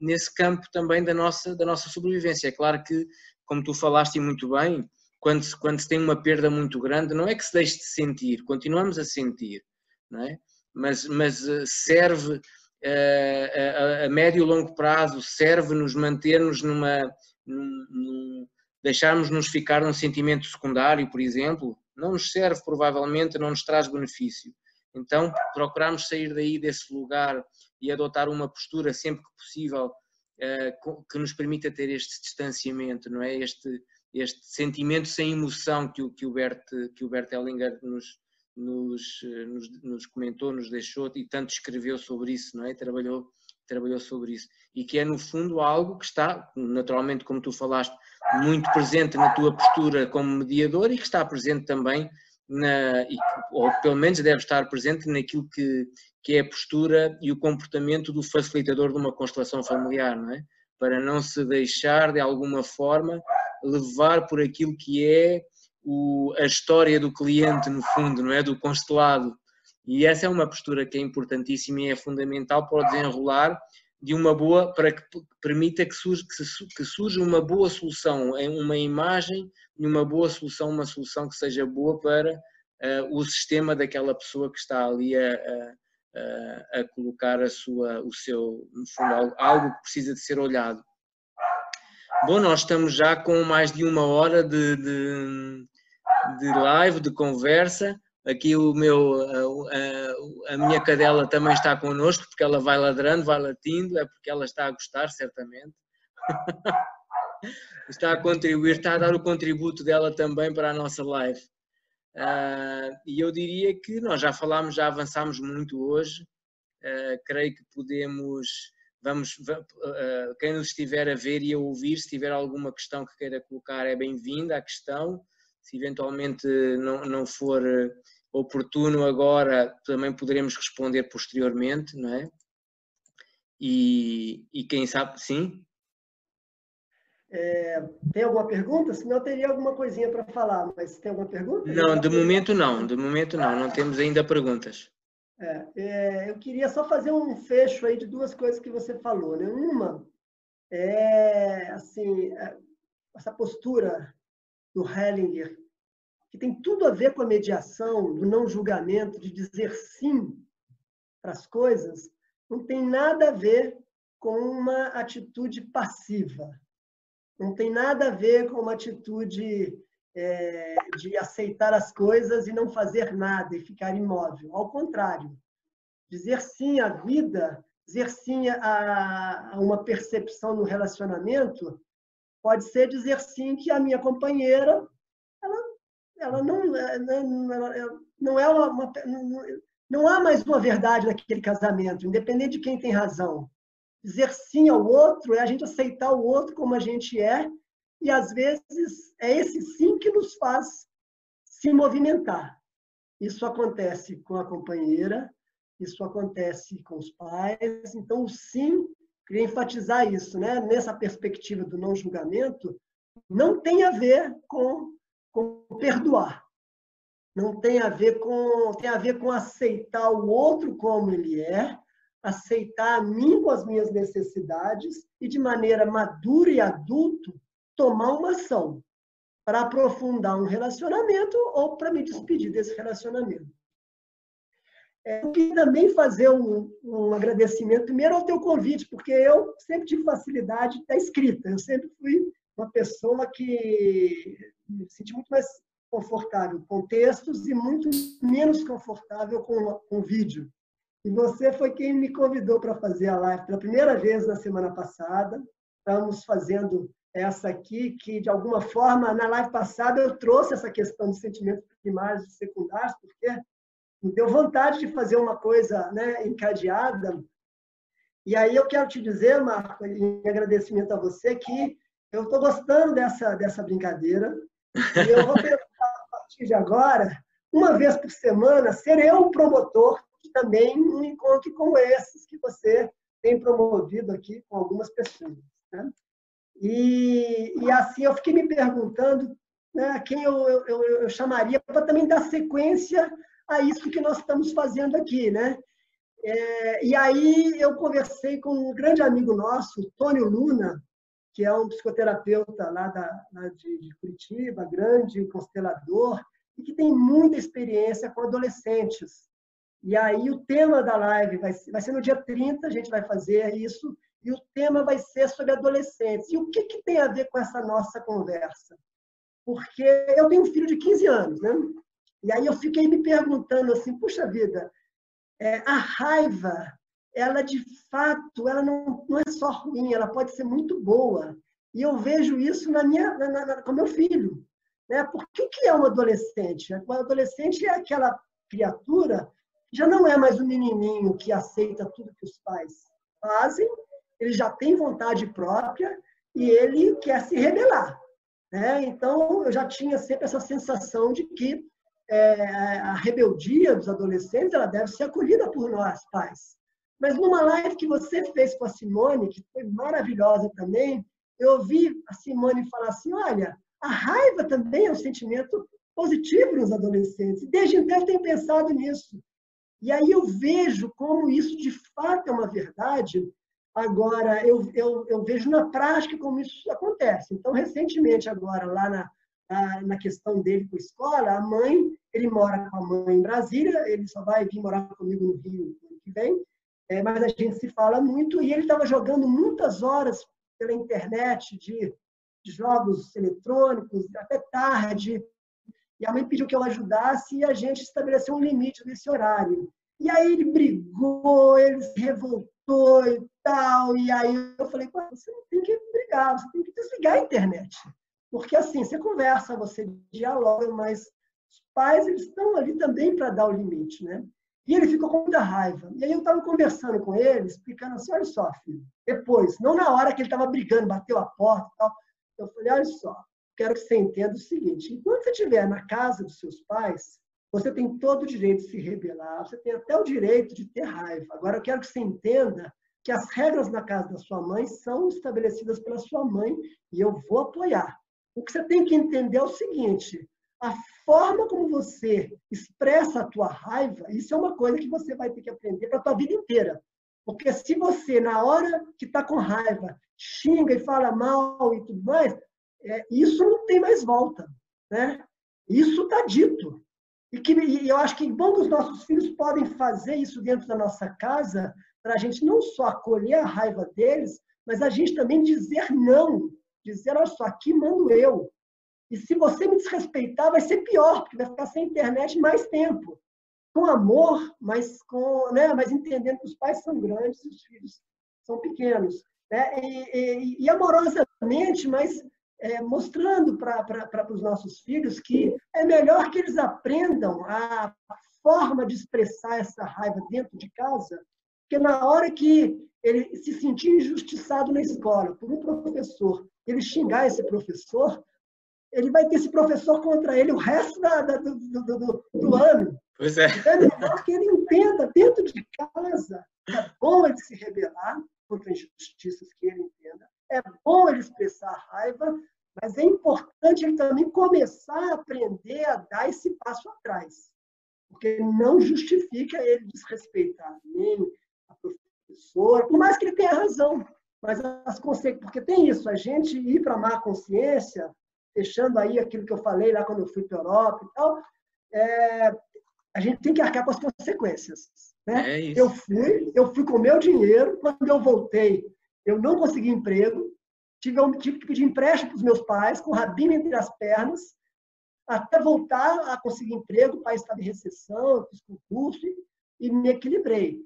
nesse campo também da nossa, da nossa sobrevivência. É claro que, como tu falaste muito bem, quando se, quando se tem uma perda muito grande, não é que se deixe de sentir, continuamos a sentir, não é? mas, mas eh, serve uh, a, a, médio e longo prazo, serve-nos manter-nos numa. Num, num, deixarmos-nos ficar num sentimento secundário, por exemplo, não nos serve provavelmente, não nos traz benefício. Então, procuramos sair daí desse lugar e adotar uma postura sempre que possível uh, que nos permita ter este distanciamento, não é? Este, este sentimento sem emoção que o, que o, Bert, que o Bert Hellinger nos, nos, nos, nos, comentou, nos deixou e tanto escreveu sobre isso, não é? Trabalhou, trabalhou sobre isso. E que é, no fundo, algo que está, naturalmente, como tu falaste, muito presente na tua postura como mediador e que está presente também, na, ou pelo menos deve estar presente naquilo que, que é a postura e o comportamento do facilitador de uma constelação familiar, não é? Para não se deixar, de alguma forma, levar por aquilo que é o, a história do cliente, no fundo, não é? Do constelado. E essa é uma postura que é importantíssima e é fundamental para o desenrolar de uma boa, para que permita que surja, que surja uma boa solução, uma imagem e uma boa solução, uma solução que seja boa para uh, o sistema daquela pessoa que está ali a, a, a, colocar a sua, o seu, no fundo, algo que precisa de ser olhado. Bom, nós estamos já com mais de uma hora de, de, de live, de conversa. Aqui o meu, a, a, minha cadela também está connosco, porque ela vai ladrando, vai latindo, é porque ela está a gostar, certamente. está a contribuir, está a dar o contributo dela também para a nossa live. Uh, e eu diria que nós já falámos, já avançámos muito hoje. Uh, creio que podemos, vamos, uh, quem nos estiver a ver e a ouvir, se tiver alguma questão que queira colocar, é bem-vinda a questão. Se eventualmente não, não for oportuno agora, também poderemos responder posteriormente, não é? E, e quem sabe, sim? É, tem alguma pergunta? Senão eu teria alguma coisinha para falar, mas tem alguma pergunta? Não, de momento não, de momento não, não temos ainda perguntas. É, é, eu queria só fazer um fecho aí de duas coisas que você falou, né? Uma é assim é, essa postura do Hellinger que tem tudo a ver com a mediação, do não julgamento, de dizer sim para as coisas, não tem nada a ver com uma atitude passiva não tem nada a ver com uma atitude é, de aceitar as coisas e não fazer nada e ficar imóvel. Ao contrário, dizer sim à vida, dizer sim a, a uma percepção no relacionamento, pode ser dizer sim que a minha companheira, ela, ela não, é, não, não é uma não, não há mais uma verdade naquele casamento, independente de quem tem razão dizer sim ao outro é a gente aceitar o outro como a gente é, e às vezes é esse sim que nos faz se movimentar. Isso acontece com a companheira, isso acontece com os pais, então o sim, queria enfatizar isso, né? nessa perspectiva do não julgamento, não tem a ver com, com perdoar. Não tem a ver com tem a ver com aceitar o outro como ele é, aceitar a mim com as minhas necessidades e, de maneira madura e adulto, tomar uma ação para aprofundar um relacionamento ou para me despedir desse relacionamento. É, eu queria também fazer um, um, agradecimento, primeiro ao teu convite, porque eu sempre tive facilidade da escrita. Eu sempre fui uma pessoa que me senti muito mais confortável com textos e muito menos confortável com, com vídeo. E você foi quem me convidou para fazer a live pela primeira vez na semana passada. Estamos fazendo essa aqui, que de alguma forma, na live passada, eu trouxe essa questão de sentimentos primários e secundários, porque me deu vontade de fazer uma coisa né, encadeada. E aí eu quero te dizer, Marco, em agradecimento a você, que eu estou gostando dessa, dessa brincadeira. E eu vou tentar, a partir de agora, uma vez por semana, ser eu o promotor também um encontro como esses que você tem promovido aqui com algumas pessoas. Né? E, e assim eu fiquei me perguntando né, quem eu, eu, eu chamaria para também dar sequência a isso que nós estamos fazendo aqui. Né? É, e aí eu conversei com um grande amigo nosso, Tônio Luna, que é um psicoterapeuta lá, da, lá de, de Curitiba, grande constelador, e que tem muita experiência com adolescentes. E aí o tema da live vai vai ser no dia 30, a gente vai fazer isso, e o tema vai ser sobre adolescentes. E o que, que tem a ver com essa nossa conversa? Porque eu tenho um filho de 15 anos, né? E aí eu fiquei me perguntando assim, puxa vida, é, a raiva, ela de fato, ela não, não é só ruim, ela pode ser muito boa. E eu vejo isso na minha, na, na, com meu filho. Né? Por que, que é um adolescente? O adolescente é aquela criatura já não é mais o menininho que aceita tudo que os pais fazem, ele já tem vontade própria e ele quer se rebelar. Né? Então, eu já tinha sempre essa sensação de que é, a rebeldia dos adolescentes ela deve ser acolhida por nós, pais. Mas numa live que você fez com a Simone, que foi maravilhosa também, eu ouvi a Simone falar assim: olha, a raiva também é um sentimento positivo nos adolescentes. Desde então eu tenho pensado nisso. E aí eu vejo como isso de fato é uma verdade. Agora, eu, eu, eu vejo na prática como isso acontece. Então, recentemente, agora, lá na, na, na questão dele com a escola, a mãe, ele mora com a mãe em Brasília, ele só vai vir morar comigo no Rio no ano que vem, é, mas a gente se fala muito, e ele estava jogando muitas horas pela internet de, de jogos eletrônicos, até tarde, e a mãe pediu que eu ajudasse e a gente estabeleceu um limite nesse horário. E aí ele brigou, ele se revoltou tal. E aí eu falei, você tem que brigar, você tem que desligar a internet. Porque assim, você conversa, você dialoga, mas os pais eles estão ali também para dar o limite, né? E ele ficou com muita raiva. E aí eu estava conversando com ele, explicando assim, olha só, filho, depois, não na hora que ele estava brigando, bateu a porta e tal, eu falei, olha só, quero que você entenda o seguinte, enquanto você estiver na casa dos seus pais, você tem todo o direito de se rebelar, você tem até o direito de ter raiva. Agora, eu quero que você entenda que as regras na casa da sua mãe são estabelecidas pela sua mãe e eu vou apoiar. O que você tem que entender é o seguinte: a forma como você expressa a tua raiva, isso é uma coisa que você vai ter que aprender para a tua vida inteira. Porque se você, na hora que está com raiva, xinga e fala mal e tudo mais, é, isso não tem mais volta. Né? Isso está dito. E, que, e eu acho que bom que os nossos filhos podem fazer isso dentro da nossa casa, para a gente não só acolher a raiva deles, mas a gente também dizer não. Dizer, olha só, aqui mando eu. E se você me desrespeitar, vai ser pior, porque vai ficar sem internet mais tempo. Com amor, mas, com, né, mas entendendo que os pais são grandes e os filhos são pequenos. Né? E, e, e amorosamente, mas é, mostrando para os nossos filhos que é melhor que eles aprendam a forma de expressar essa raiva dentro de casa, porque na hora que ele se sentir injustiçado na escola por um professor, ele xingar esse professor, ele vai ter esse professor contra ele o resto da, da, do, do, do, ano. Pois é. Então, é melhor que ele entenda dentro de casa. É bom ele se rebelar contra injustiças que ele entenda. É bom ele expressar raiva, mas é importante ele também começar a aprender a dar esse passo atrás. Porque não justifica ele desrespeitar nem a professora, por mais que ele tenha razão. Mas as consequências, porque tem isso, a gente ir para a má consciência, deixando aí aquilo que eu falei lá quando eu fui para a Europa e tal, é, a gente tem que arcar com as consequências. Né? É eu fui, eu fui com meu dinheiro, quando eu voltei, eu não consegui emprego, tive, tive que pedir empréstimo para os meus pais, com o rabino entre as pernas, até voltar a conseguir emprego, o país estava em recessão, eu fiz concurso e, e me equilibrei.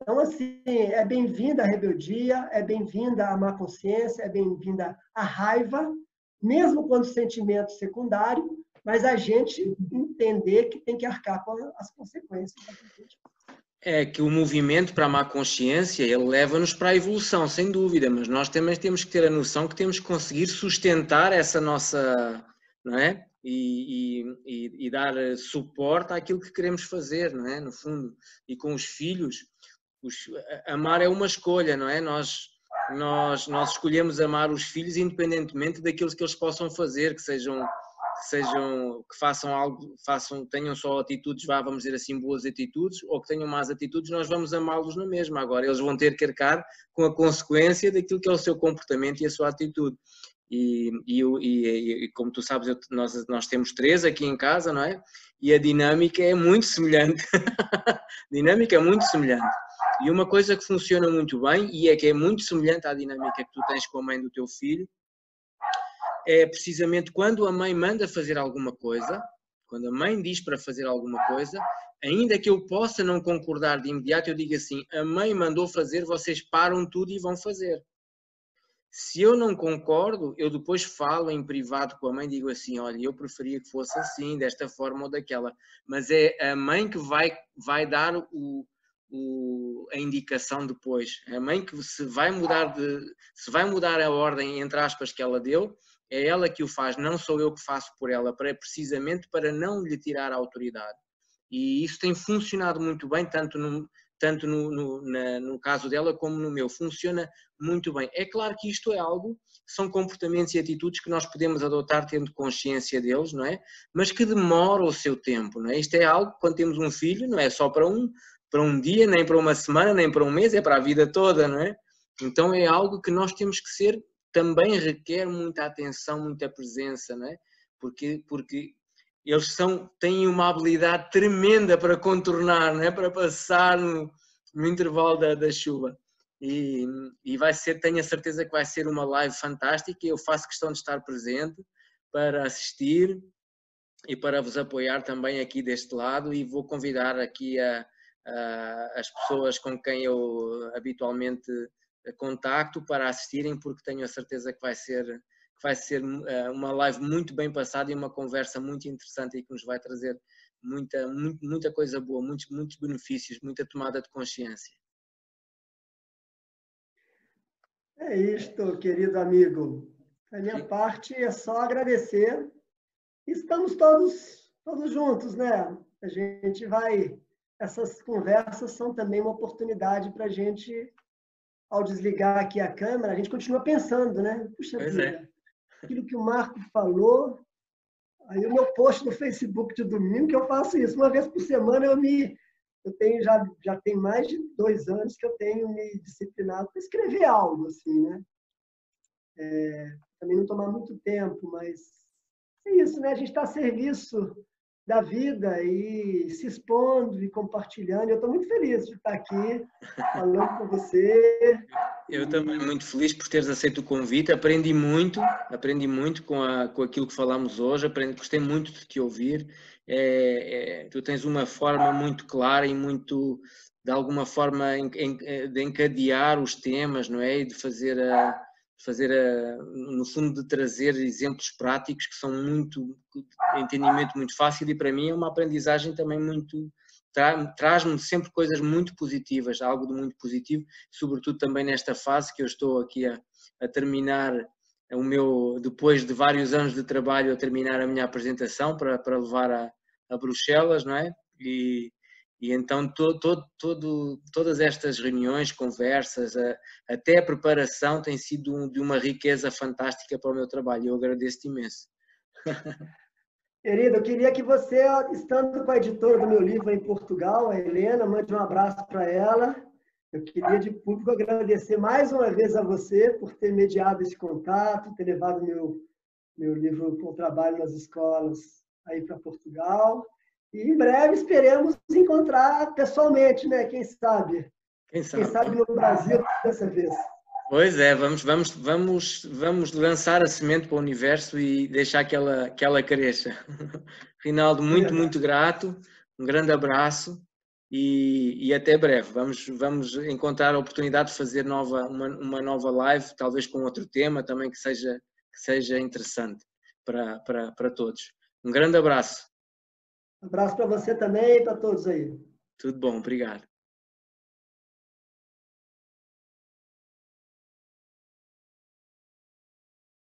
Então, assim, é bem-vinda a rebeldia, é bem-vinda a má consciência, é bem-vinda a raiva, mesmo quando sentimento secundário, mas a gente entender que tem que arcar com as consequências. É que o movimento para a má consciência, ele leva-nos para a evolução, sem dúvida, mas nós também temos que ter a noção que temos que conseguir sustentar essa nossa, não é? E, e, e, dar suporte àquilo que queremos fazer, não é? No fundo, e com os filhos, os, amar é uma escolha, não é? Nós nós, nós escolhemos amar os filhos independentemente daquilo que eles possam fazer, que sejam que sejam que façam algo, façam, tenham só atitudes, vá, vamos dizer assim, boas atitudes, ou que tenham más atitudes, nós vamos amá-los na mesma. Agora eles vão ter que arcar com a consequência daquilo que é o seu comportamento e a sua atitude. E, e, e, e como tu sabes, eu, nós, nós temos três aqui em casa, não é? E a dinâmica é muito semelhante. a dinâmica é muito semelhante. E uma coisa que funciona muito bem, e é que é muito semelhante à dinâmica que tu tens com a mãe do teu filho, é precisamente quando a mãe manda fazer alguma coisa, quando a mãe diz para fazer alguma coisa, ainda que eu possa não concordar de imediato, eu digo assim: a mãe mandou fazer, vocês param tudo e vão fazer. Se eu não concordo, eu depois falo em privado com a mãe, digo assim: olha, eu preferia que fosse assim, desta forma ou daquela. Mas é a mãe que vai, vai dar o, o, a indicação depois. A mãe que se vai mudar de, se vai mudar a ordem entre aspas que ela deu, é ela que o faz, não sou eu que faço por ela, para precisamente para não lhe tirar a autoridade. E isso tem funcionado muito bem, tanto no, tanto no, no, na, no caso dela como no meu. Funciona muito bem. É claro que isto é algo, são comportamentos e atitudes que nós podemos adotar tendo consciência deles, não é? Mas que demora o seu tempo, não é? Isto é algo, quando temos um filho, não é só para um, para um dia, nem para uma semana, nem para um mês, é para a vida toda, não é? Então é algo que nós temos que ser, também requer muita atenção, muita presença, não é? Porque, porque eles são, têm uma habilidade tremenda para contornar, não é? para passar no, no intervalo da, da chuva. E, e, vai ser, tenho a certeza que vai ser uma live fantástica. Eu faço questão de estar presente para assistir e para vos apoiar também aqui deste lado. E vou convidar aqui a, as pessoas com quem eu habitualmente contacto para assistirem, porque tenho a certeza que vai ser, que vai ser uh, uma live muito bem passada e uma conversa muito interessante e que nos vai trazer muita, muita coisa boa, muitos, muitos benefícios, muita tomada de consciência. É isto, querido amigo. A minha Sim. parte é só agradecer. Estamos todos, todos juntos, né? A gente vai. Essas conversas são também uma oportunidade para a gente, ao desligar aqui a câmera, a gente continua pensando, né? Puxa pois vida, é. aquilo que o Marco falou. Aí o meu post no Facebook de domingo, que eu faço isso. Uma vez por semana eu me. Eu tenho já, já tem mais de dois anos que eu tenho me disciplinado para escrever algo, assim, né? É, também não tomar muito tempo, mas é isso, né? A gente está a serviço da vida e se expondo e compartilhando. Eu estou muito feliz de estar aqui falando com você. Eu também muito feliz por teres aceito o convite. Aprendi muito, aprendi muito com, a, com aquilo que falamos hoje. Aprendi, gostei muito de te ouvir. É, é, tu tens uma forma muito clara e muito, de alguma forma, de encadear os temas, não é? E de fazer a fazer, a, no fundo, de trazer exemplos práticos que são muito, entendimento muito fácil e para mim é uma aprendizagem também muito, traz-me sempre coisas muito positivas, algo de muito positivo, sobretudo também nesta fase que eu estou aqui a, a terminar o meu, depois de vários anos de trabalho, a terminar a minha apresentação para, para levar a, a Bruxelas, não é? E, e então todo, todas estas reuniões, conversas, a, até a preparação tem sido de uma riqueza fantástica para o meu trabalho. Eu agradeço-te imenso. Querido, eu queria que você, estando com a editora do meu livro em Portugal, a Helena, mande um abraço para ela. Eu queria de público agradecer mais uma vez a você por ter mediado esse contato, ter levado meu, meu livro com trabalho nas escolas aí para Portugal. E em breve esperemos encontrar pessoalmente, né? Quem sabe? Quem sabe, Quem sabe no Brasil dessa vez. Pois é, vamos, vamos, vamos, vamos lançar a semente para o universo e deixar que ela, que ela cresça. Rinaldo, muito, muito grato, um grande abraço e, e, até breve. Vamos, vamos encontrar a oportunidade de fazer nova, uma, uma nova live, talvez com outro tema também que seja, que seja interessante para, para, para todos. Um grande abraço. Um abraço para você também e para todos aí. Tudo bom, obrigado.